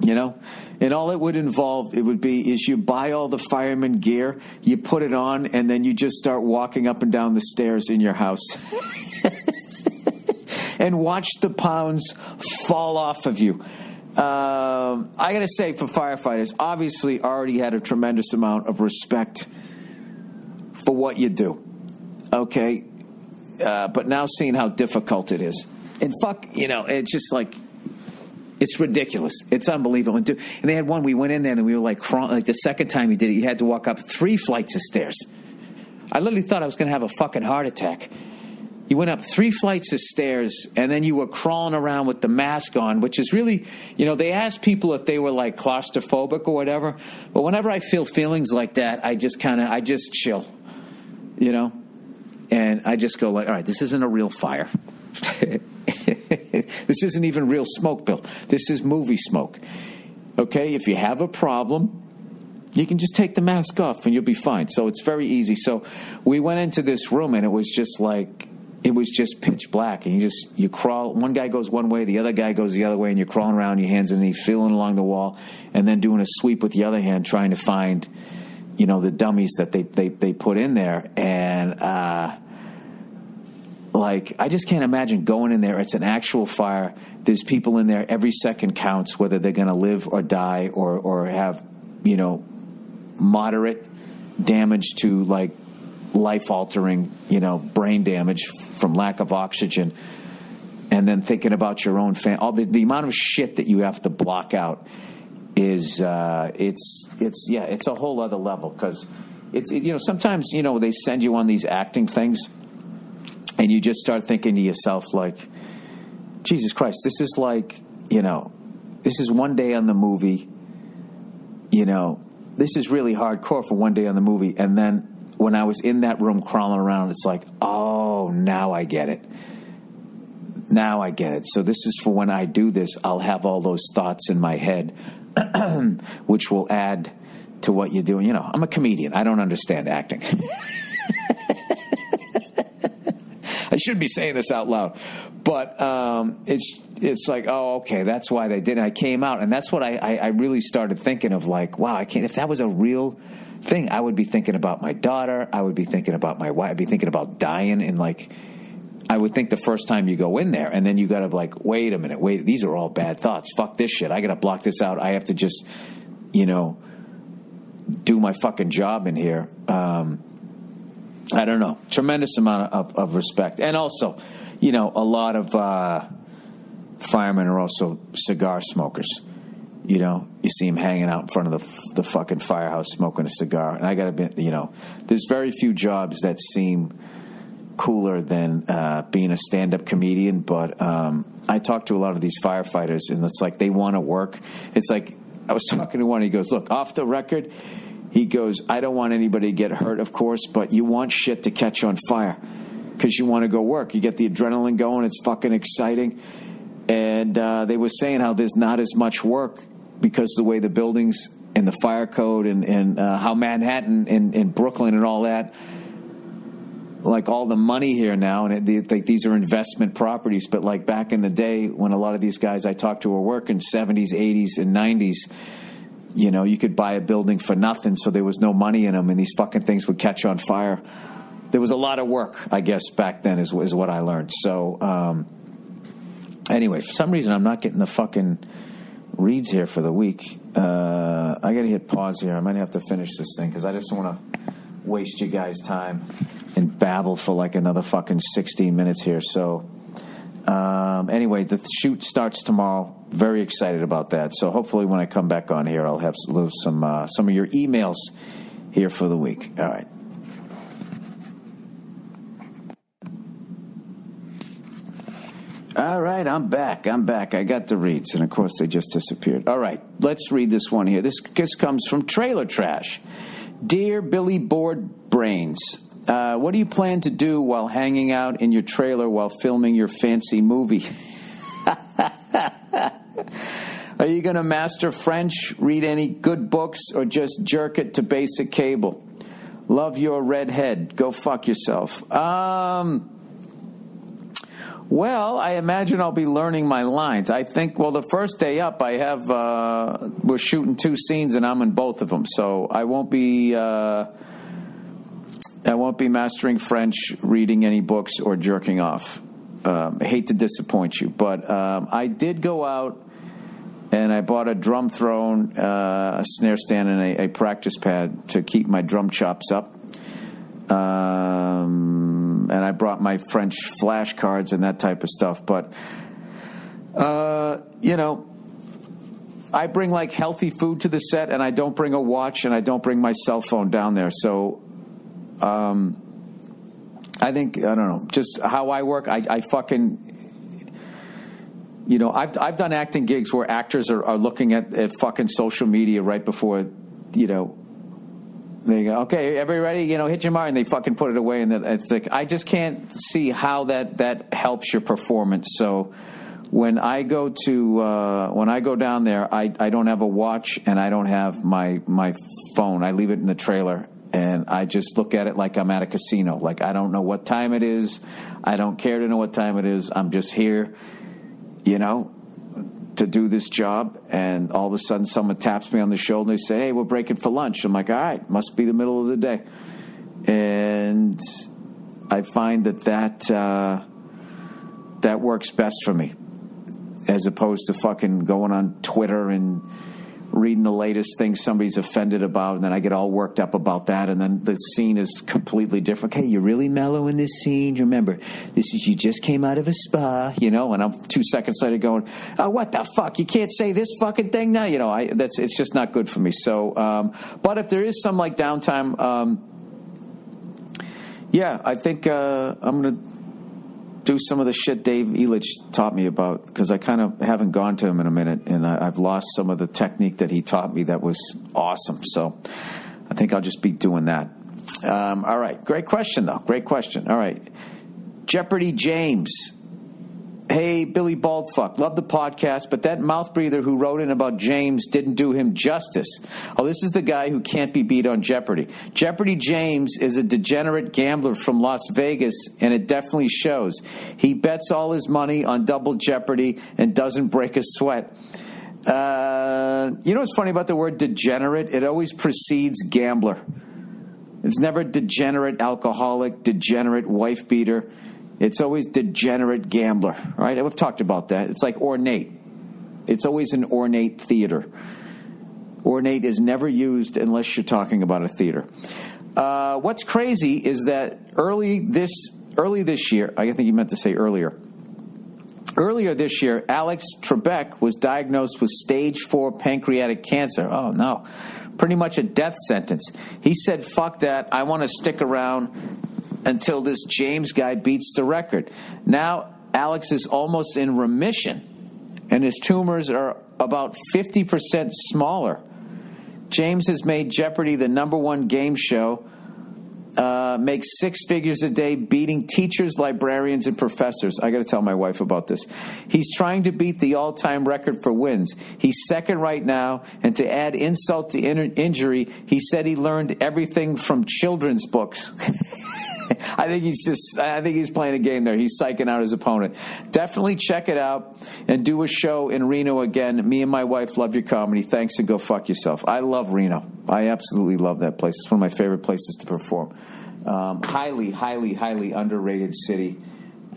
you know, and all it would involve it would be is you buy all the fireman gear, you put it on, and then you just start walking up and down the stairs in your house. and watch the pounds fall off of you. Um, I got to say, for firefighters, obviously already had a tremendous amount of respect for what you do. Okay. Uh, but now seeing how difficult it is. And fuck, you know, it's just like, it's ridiculous. It's unbelievable. And they had one, we went in there and we were like, like the second time he did it, you had to walk up three flights of stairs. I literally thought I was going to have a fucking heart attack. You went up three flights of stairs and then you were crawling around with the mask on, which is really, you know, they asked people if they were like claustrophobic or whatever. But whenever I feel feelings like that, I just kind of, I just chill, you know? And I just go like, all right, this isn't a real fire. this isn't even real smoke, Bill. This is movie smoke. Okay, if you have a problem, you can just take the mask off and you'll be fine. So it's very easy. So we went into this room and it was just like it was just pitch black and you just you crawl one guy goes one way the other guy goes the other way and you're crawling around your hands and knees feeling along the wall and then doing a sweep with the other hand trying to find you know the dummies that they they, they put in there and uh like I just can't imagine going in there. It's an actual fire. There's people in there. Every second counts, whether they're going to live or die or or have, you know, moderate damage to like life altering, you know, brain damage from lack of oxygen, and then thinking about your own family, all the, the amount of shit that you have to block out is uh, it's it's yeah it's a whole other level because it's you know sometimes you know they send you on these acting things and you just start thinking to yourself like Jesus Christ this is like you know this is one day on the movie you know this is really hardcore for one day on the movie and then when I was in that room crawling around, it's like, oh, now I get it. Now I get it. So this is for when I do this, I'll have all those thoughts in my head, which will add to what you're doing. You know, I'm a comedian. I don't understand acting. I should be saying this out loud, but um, it's it's like, oh, okay, that's why they did. it. I came out, and that's what I, I, I really started thinking of. Like, wow, I can't. If that was a real thing. I would be thinking about my daughter. I would be thinking about my wife. I'd be thinking about dying and like. I would think the first time you go in there, and then you got to like, wait a minute, wait. These are all bad thoughts. Fuck this shit. I got to block this out. I have to just, you know, do my fucking job in here. Um, I don't know. Tremendous amount of, of, respect, and also, you know, a lot of uh, firemen are also cigar smokers you know, you see him hanging out in front of the the fucking firehouse smoking a cigar. And I got to be, you know, there's very few jobs that seem cooler than uh, being a stand up comedian. But um, I talk to a lot of these firefighters, and it's like they want to work. It's like I was talking to one. He goes, "Look, off the record." He goes, I don't want anybody to get hurt, of course, but you want shit to catch on fire because you want to go work. You get the adrenaline going. It's fucking exciting. And uh, they were saying how there's not as much work because the way the buildings and the fire code and, and uh, how Manhattan and, and, Brooklyn and all that, like all the money here now, and it, like these are investment properties. But like back in the day, when a lot of these guys I talked to were working 70s, 80s, and 90s, you know, you could buy a building for nothing, so there was no money in them, and these fucking things would catch on fire. There was a lot of work, I guess, back then, is, is what I learned. So, um, anyway, for some reason, I'm not getting the fucking reads here for the week. Uh, I got to hit pause here. I might have to finish this thing because I just want to waste you guys' time and babble for like another fucking 16 minutes here. So, um, anyway, the shoot starts tomorrow. Very excited about that. So hopefully, when I come back on here, I'll have some uh, some of your emails here for the week. All right. All right, I'm back. I'm back. I got the reads, and of course, they just disappeared. All right, let's read this one here. This, this comes from Trailer Trash. Dear Billy Board Brains, uh, what do you plan to do while hanging out in your trailer while filming your fancy movie? Are you going to master French, read any good books, or just jerk it to basic cable? Love your redhead. Go fuck yourself. Um. Well, I imagine I'll be learning my lines. I think, well, the first day up, I have, uh, we're shooting two scenes and I'm in both of them. So I won't be, uh, I won't be mastering French, reading any books, or jerking off. Um, I hate to disappoint you, but um, I did go out and I bought a drum throne, uh, a snare stand, and a, a, practice pad to keep my drum chops up. Um, and I brought my French flashcards and that type of stuff. But, uh, you know, I bring like healthy food to the set, and I don't bring a watch, and I don't bring my cell phone down there. So um, I think I don't know just how I work. I, I fucking you know I've I've done acting gigs where actors are, are looking at, at fucking social media right before you know they go, okay, everybody? You know, hit your mark, and they fucking put it away, and it's like I just can't see how that that helps your performance. So when I go to uh, when I go down there, I, I don't have a watch and I don't have my my phone. I leave it in the trailer, and I just look at it like I'm at a casino. Like I don't know what time it is. I don't care to know what time it is. I'm just here, you know, to do this job. And all of a sudden, someone taps me on the shoulder and they say, "Hey, we're breaking for lunch." I'm like, "All right, must be the middle of the day," and I find that that uh, that works best for me, as opposed to fucking going on Twitter and reading the latest thing somebody's offended about, and then I get all worked up about that, and then the scene is completely different. Okay, you're really mellow in this scene. Remember, this is you just came out of a spa, you know, and I'm two seconds later going, oh, what the fuck? You can't say this fucking thing now, you know. I that's it's just not good for me. So, um, but if there is some like downtime. Um, yeah, I think uh, I'm gonna do some of the shit Dave Elitch taught me about because I kind of haven't gone to him in a minute, and I, have lost some of the technique that he taught me that was awesome. So I think I'll just be doing that. Um, all right, great question though. Great question. All right, Jeopardy James Hey, Billy Baldfuck, love the podcast, but that mouth breather who wrote in about James didn't do him justice. Oh, this is the guy who can't be beat on Jeopardy. Jeopardy James is a degenerate gambler from Las Vegas, and it definitely shows. He bets all his money on double Jeopardy and doesn't break a sweat. Uh, you know what's funny about the word degenerate? It always precedes gambler. It's never degenerate alcoholic, degenerate wife beater. It's always degenerate gambler, right? We've talked about that. It's like ornate. It's always an ornate theater. Ornate is never used unless you're talking about a theater. Uh, what's crazy is that early this early this year, I think you meant to say earlier. Earlier this year, Alex Trebek was diagnosed with stage four pancreatic cancer. Oh, no. Pretty much a death sentence. He said, fuck that. I want to stick around until this James guy beats the record. Now, Alex is almost in remission, and his tumors are about 50% smaller. James has made Jeopardy the number one game show uh, makes six figures a day beating teachers, librarians, and professors. I got to tell my wife about this. He's trying to beat the all time record for wins. He's second right now, and to add insult to in- injury, he said he learned everything from children's books. I think he's just, I think he's playing a game there. He's psyching out his opponent. Definitely check it out and do a show in Reno again. Me and my wife love your comedy. Thanks and go fuck yourself. I love Reno. I absolutely love that place. It's one of my favorite places to perform. Um, highly, highly, highly underrated city.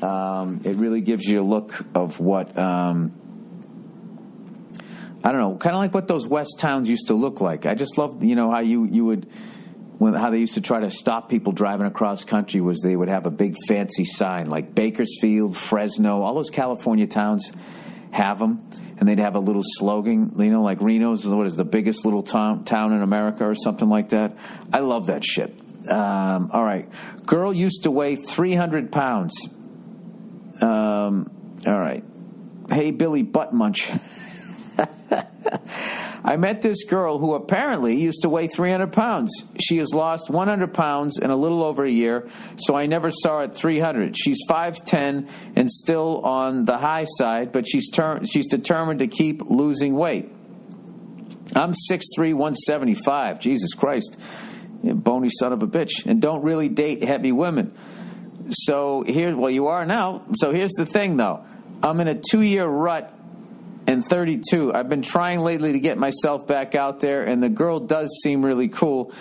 Um, it really gives you a look of what, um, I don't know, kind of like what those West towns used to look like. I just love, you know, how you, you would, when, how they used to try to stop people driving across country was they would have a big fancy sign like Bakersfield, Fresno, all those California towns have them, and they'd have a little slogan, you know, like Reno's what is the biggest little town town in America or something like that. I love that shit. Um, all right, girl used to weigh three hundred pounds. Um, all right, hey Billy Butt Munch. I met this girl who apparently used to weigh 300 pounds. She has lost 100 pounds in a little over a year, so I never saw her at 300. She's 5'10 and still on the high side, but she's, ter- she's determined to keep losing weight. I'm 6'3, 175. Jesus Christ. Bony son of a bitch. And don't really date heavy women. So here's, well, you are now. So here's the thing, though. I'm in a two year rut and 32. I've been trying lately to get myself back out there, and the girl does seem really cool.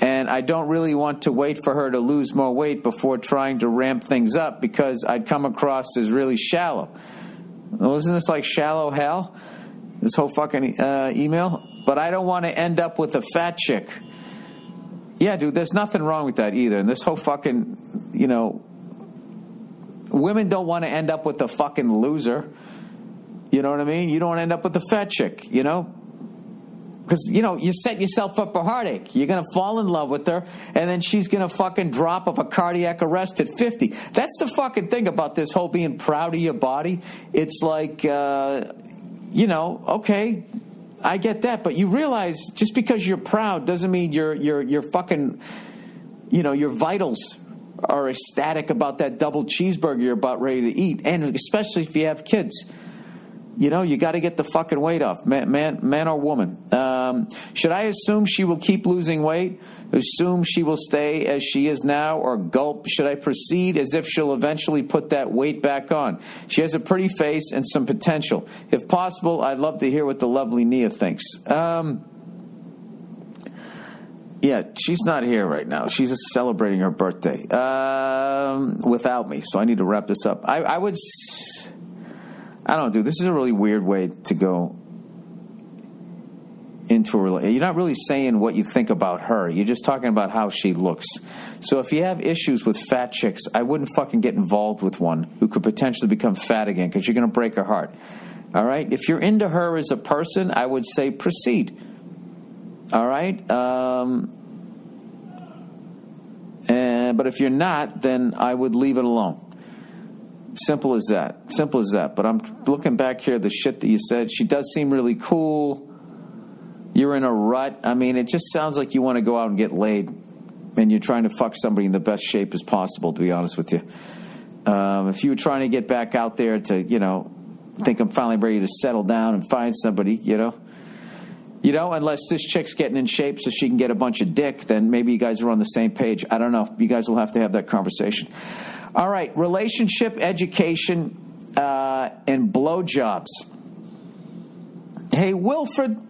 And I don't really want to wait for her to lose more weight before trying to ramp things up because I'd come across as really shallow. Well, isn't this like shallow hell? This whole fucking uh, email? But I don't want to end up with a fat chick. Yeah, dude, there's nothing wrong with that either. And this whole fucking, you know, women don't want to end up with a fucking loser. You know what I mean? You don't end up with the fat chick, you know? Because, you know, you set yourself up for heartache. You're going to fall in love with her, and then she's going to fucking drop of a cardiac arrest at 50. That's the fucking thing about this whole being proud of your body. It's like, uh, you know, okay, I get that, but you realize just because you're proud doesn't mean you're, you're, you're fucking, you know, your vitals are ecstatic about that double cheeseburger you're about ready to eat, and especially if you have kids. You know, you got to get the fucking weight off, man, man, man or woman. Um, should I assume she will keep losing weight? Assume she will stay as she is now, or gulp? Should I proceed as if she'll eventually put that weight back on? She has a pretty face and some potential. If possible, I'd love to hear what the lovely Nia thinks. Um, yeah, she's not here right now. She's just celebrating her birthday um, without me, so I need to wrap this up. I, I would. S- I don't know, dude. This is a really weird way to go into a relationship. You're not really saying what you think about her. You're just talking about how she looks. So if you have issues with fat chicks, I wouldn't fucking get involved with one who could potentially become fat again because you're going to break her heart. All right? If you're into her as a person, I would say proceed. All right? Um, and, but if you're not, then I would leave it alone. Simple as that. Simple as that. But I'm looking back here, the shit that you said. She does seem really cool. You're in a rut. I mean, it just sounds like you want to go out and get laid, and you're trying to fuck somebody in the best shape as possible. To be honest with you, um, if you were trying to get back out there to, you know, think I'm finally ready to settle down and find somebody, you know. You know, unless this chick's getting in shape so she can get a bunch of dick, then maybe you guys are on the same page. I don't know. You guys will have to have that conversation. All right, relationship, education, uh, and blowjobs. Hey, Wilfred,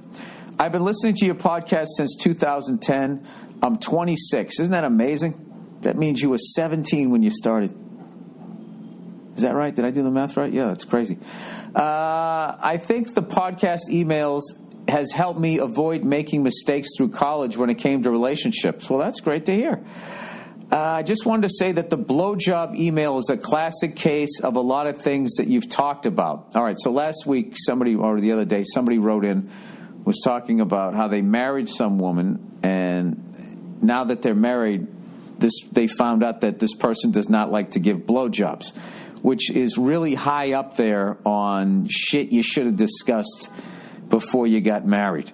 I've been listening to your podcast since 2010. I'm 26. Isn't that amazing? That means you were 17 when you started. Is that right? Did I do the math right? Yeah, that's crazy. Uh, I think the podcast emails has helped me avoid making mistakes through college when it came to relationships. Well, that's great to hear. Uh, I just wanted to say that the blowjob email is a classic case of a lot of things that you've talked about. All right, so last week, somebody, or the other day, somebody wrote in, was talking about how they married some woman, and now that they're married, this they found out that this person does not like to give blowjobs, which is really high up there on shit you should have discussed before you got married.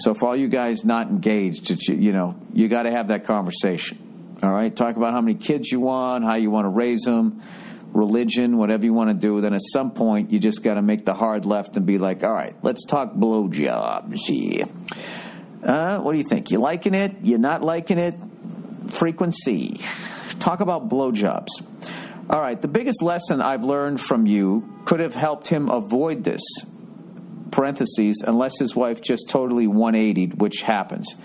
So for all you guys not engaged, it's, you know, you got to have that conversation. All right, talk about how many kids you want, how you want to raise them, religion, whatever you want to do. Then at some point, you just got to make the hard left and be like, all right, let's talk blowjobs. Yeah. Uh, what do you think? You liking it? You not liking it? Frequency. Talk about blowjobs. All right, the biggest lesson I've learned from you could have helped him avoid this parentheses, unless his wife just totally 180 which happens,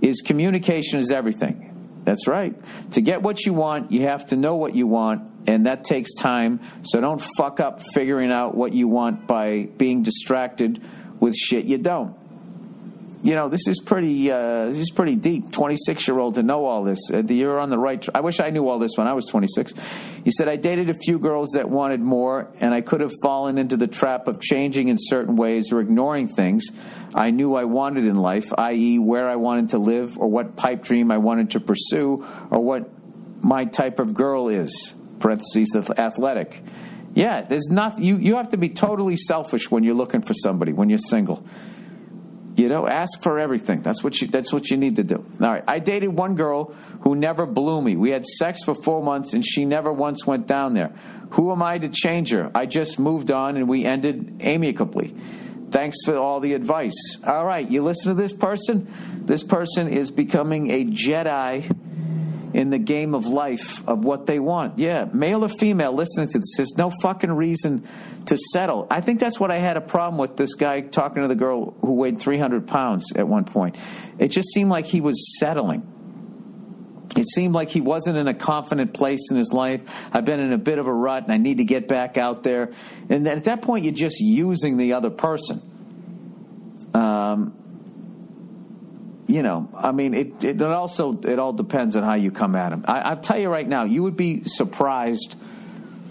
is communication is everything. That's right. To get what you want, you have to know what you want, and that takes time. So don't fuck up figuring out what you want by being distracted with shit you don't you know, this is pretty. Uh, this is pretty deep. Twenty six year old to know all this. Uh, you're on the right. Tr- I wish I knew all this when I was twenty six. He said I dated a few girls that wanted more, and I could have fallen into the trap of changing in certain ways or ignoring things I knew I wanted in life, i.e., where I wanted to live, or what pipe dream I wanted to pursue, or what my type of girl is. Parentheses athletic. Yeah, there's nothing. You you have to be totally selfish when you're looking for somebody when you're single. You know, ask for everything. That's what you that's what you need to do. All right. I dated one girl who never blew me. We had sex for 4 months and she never once went down there. Who am I to change her? I just moved on and we ended amicably. Thanks for all the advice. All right, you listen to this person? This person is becoming a Jedi in the game of life of what they want. Yeah, male or female, listening to this, there's no fucking reason to settle. I think that's what I had a problem with this guy talking to the girl who weighed 300 pounds at one point. It just seemed like he was settling. It seemed like he wasn't in a confident place in his life. I've been in a bit of a rut and I need to get back out there. And at that point, you're just using the other person. Um, you know, I mean, it, it also it all depends on how you come at him. I, I'll tell you right now, you would be surprised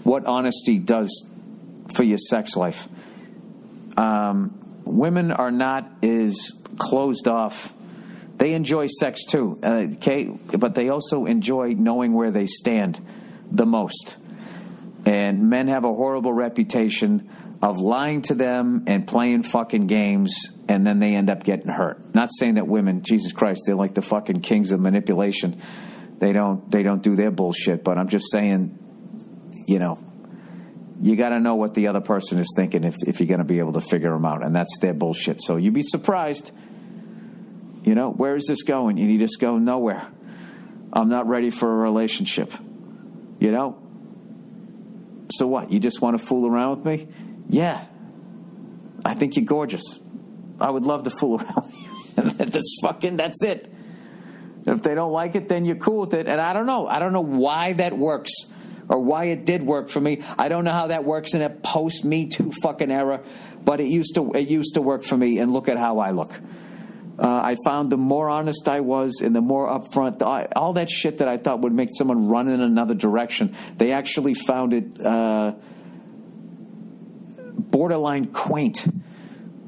what honesty does for your sex life. Um, women are not as closed off. They enjoy sex too, uh, okay, but they also enjoy knowing where they stand the most. And men have a horrible reputation of lying to them and playing fucking games, and then they end up getting hurt. Not saying that women, Jesus Christ, they're like the fucking kings of manipulation. They don't they don't do their bullshit, but I'm just saying, you know, you got to know what the other person is thinking if, if you're going to be able to figure them out, and that's their bullshit. So you'd be surprised. You know, where is this going? You just go nowhere. I'm not ready for a relationship. You know? So what? You just want to fool around with me? Yeah. I think you're gorgeous. I would love to fool around that's fucking, that's it. If they don't like it, then you're cool with it. And I don't know. I don't know why that works or why it did work for me. I don't know how that works in a post Me Too fucking era, but it used to it used to work for me. And look at how I look. Uh, I found the more honest I was and the more upfront, all that shit that I thought would make someone run in another direction, they actually found it uh, borderline quaint.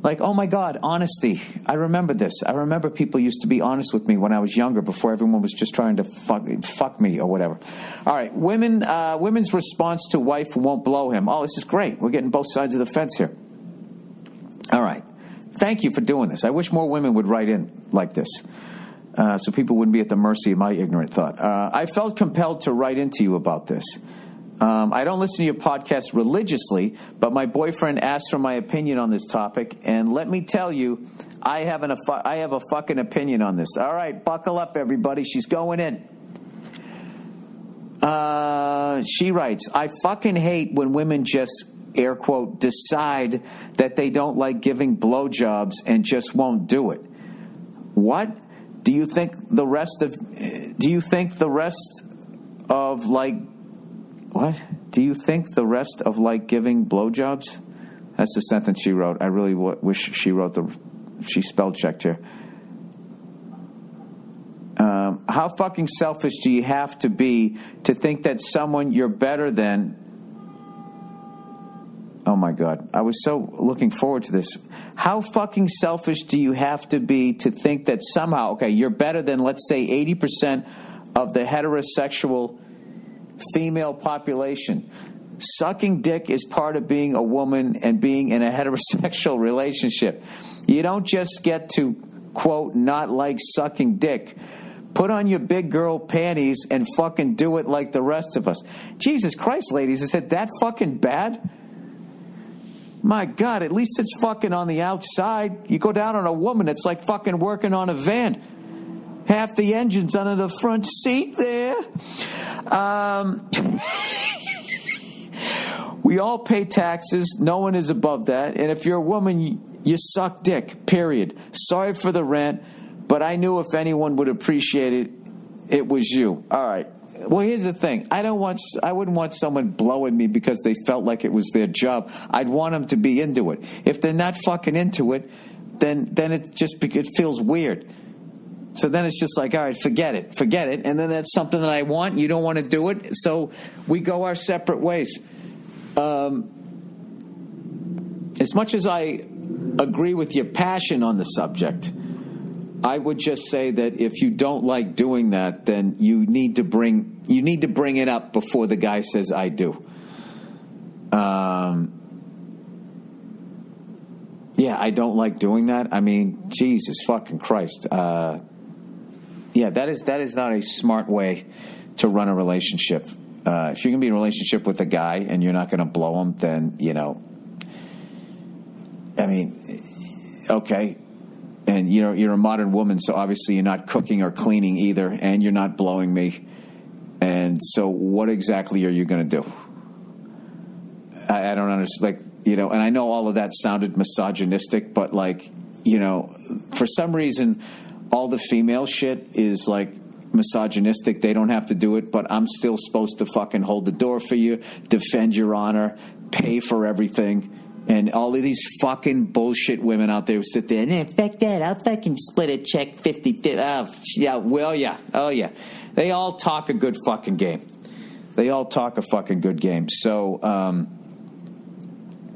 Like, oh my God, honesty. I remember this. I remember people used to be honest with me when I was younger before everyone was just trying to fuck, fuck me or whatever. All right, women, uh, women's response to wife won't blow him. Oh, this is great. We're getting both sides of the fence here. All right. Thank you for doing this. I wish more women would write in like this. Uh, so people wouldn't be at the mercy of my ignorant thought. Uh, I felt compelled to write into you about this. Um, I don't listen to your podcast religiously, but my boyfriend asked for my opinion on this topic, and let me tell you, I have an I have a fucking opinion on this. All right, buckle up, everybody. She's going in. Uh, she writes, I fucking hate when women just air quote decide that they don't like giving blowjobs and just won't do it. What do you think the rest of? Do you think the rest of like what? Do you think the rest of like giving blowjobs? That's the sentence she wrote. I really w- wish she wrote the. She spell checked here. Um, how fucking selfish do you have to be to think that someone you're better than? Oh my God. I was so looking forward to this. How fucking selfish do you have to be to think that somehow, okay, you're better than, let's say, 80% of the heterosexual female population? Sucking dick is part of being a woman and being in a heterosexual relationship. You don't just get to, quote, not like sucking dick. Put on your big girl panties and fucking do it like the rest of us. Jesus Christ, ladies, is it that fucking bad? My God, at least it's fucking on the outside. You go down on a woman, it's like fucking working on a van. Half the engine's under the front seat there. Um, we all pay taxes. No one is above that. And if you're a woman, you, suck dick, period. Sorry for the rant, but I knew if anyone would appreciate it, it was you. All right. Well, here's the thing. I don't want. I wouldn't want someone blowing me because they felt like it was their job. I'd want them to be into it. If they're not fucking into it, then then it just it feels weird. So then it's just like, all right, forget it, forget it. And then that's something that I want. You don't want to do it, so we go our separate ways. Um, as much as I agree with your passion on the subject, I would just say that if you don't like doing that, then you need to bring you need to bring it up before the guy says I do. Um, yeah, I don't like doing that. I mean, Jesus fucking Christ. Uh, yeah, that is that is not a smart way to run a relationship. Uh, if you're gonna be in a relationship with a guy and you're not gonna blow him, then you know. I mean, okay, and you know you're a modern woman, so obviously you're not cooking or cleaning either, and you're not blowing me. And so, what exactly are you going to do? I, I don't understand. Like you know, and I know all of that sounded misogynistic, but like you know, for some reason, all the female shit is like misogynistic. They don't have to do it, but I'm still supposed to fucking hold the door for you, defend your honor, pay for everything. And all of these fucking bullshit women out there who sit there and, eh, fuck that, I'll fucking split a check 50 Oh, yeah, well, yeah. Oh, yeah. They all talk a good fucking game. They all talk a fucking good game. So, um,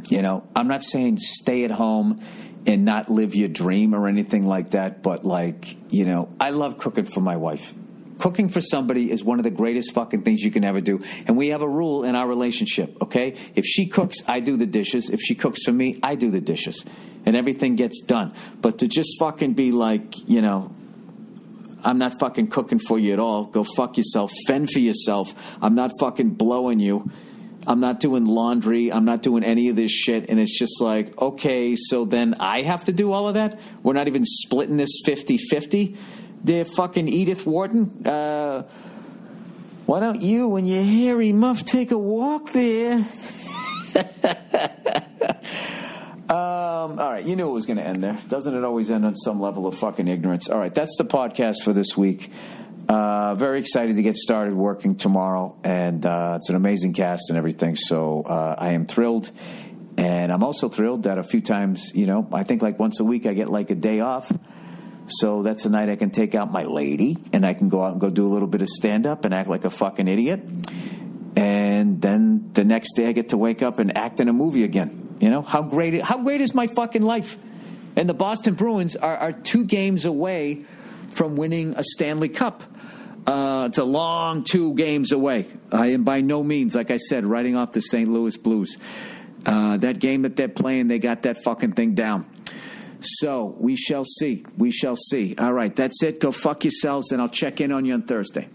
you know, I'm not saying stay at home and not live your dream or anything like that, but like, you know, I love cooking for my wife. Cooking for somebody is one of the greatest fucking things you can ever do. And we have a rule in our relationship, okay? If she cooks, I do the dishes. If she cooks for me, I do the dishes. And everything gets done. But to just fucking be like, you know, I'm not fucking cooking for you at all. Go fuck yourself. Fend for yourself. I'm not fucking blowing you. I'm not doing laundry. I'm not doing any of this shit. And it's just like, okay, so then I have to do all of that? We're not even splitting this 50 50? the fucking Edith Wharton. Uh, why don't you and your hairy muff take a walk there? um, all right, you knew it was going to end there. Doesn't it always end on some level of fucking ignorance? All right, that's the podcast for this week. Uh, very excited to get started working tomorrow, and uh, it's an amazing cast and everything. So uh, I am thrilled, and I'm also thrilled that a few times, you know, I think like once a week I get like a day off. So that's the night I can take out my lady and I can go out and go do a little bit of stand up and act like a fucking idiot. And then the next day I get to wake up and act in a movie again. You know, how great how great is my fucking life? And the Boston Bruins are, are two games away from winning a Stanley Cup. Uh, it's a long two games away. I am by no means, like I said, writing off the St. Louis Blues. Uh, that game that they're playing, they got that fucking thing down. So we shall see. We shall see. All right, that's it. Go fuck yourselves, and I'll check in on you on Thursday.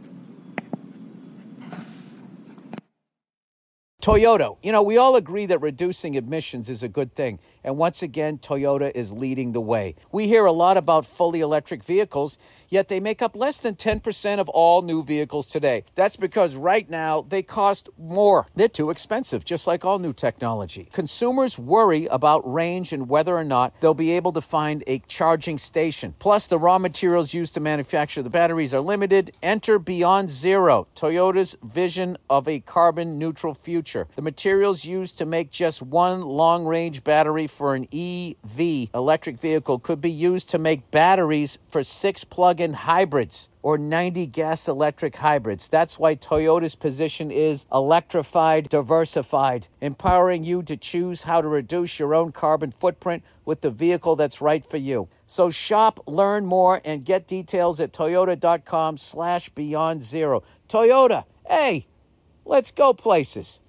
Toyota, you know, we all agree that reducing emissions is a good thing. And once again, Toyota is leading the way. We hear a lot about fully electric vehicles yet they make up less than 10% of all new vehicles today. That's because right now they cost more. They're too expensive, just like all new technology. Consumers worry about range and whether or not they'll be able to find a charging station. Plus, the raw materials used to manufacture the batteries are limited. Enter Beyond Zero, Toyota's vision of a carbon neutral future. The materials used to make just one long range battery for an EV electric vehicle could be used to make batteries for six plug in hybrids or 90 gas electric hybrids. That's why Toyota's position is electrified, diversified, empowering you to choose how to reduce your own carbon footprint with the vehicle that's right for you. So shop, learn more, and get details at toyota.com slash beyond zero. Toyota, hey, let's go places.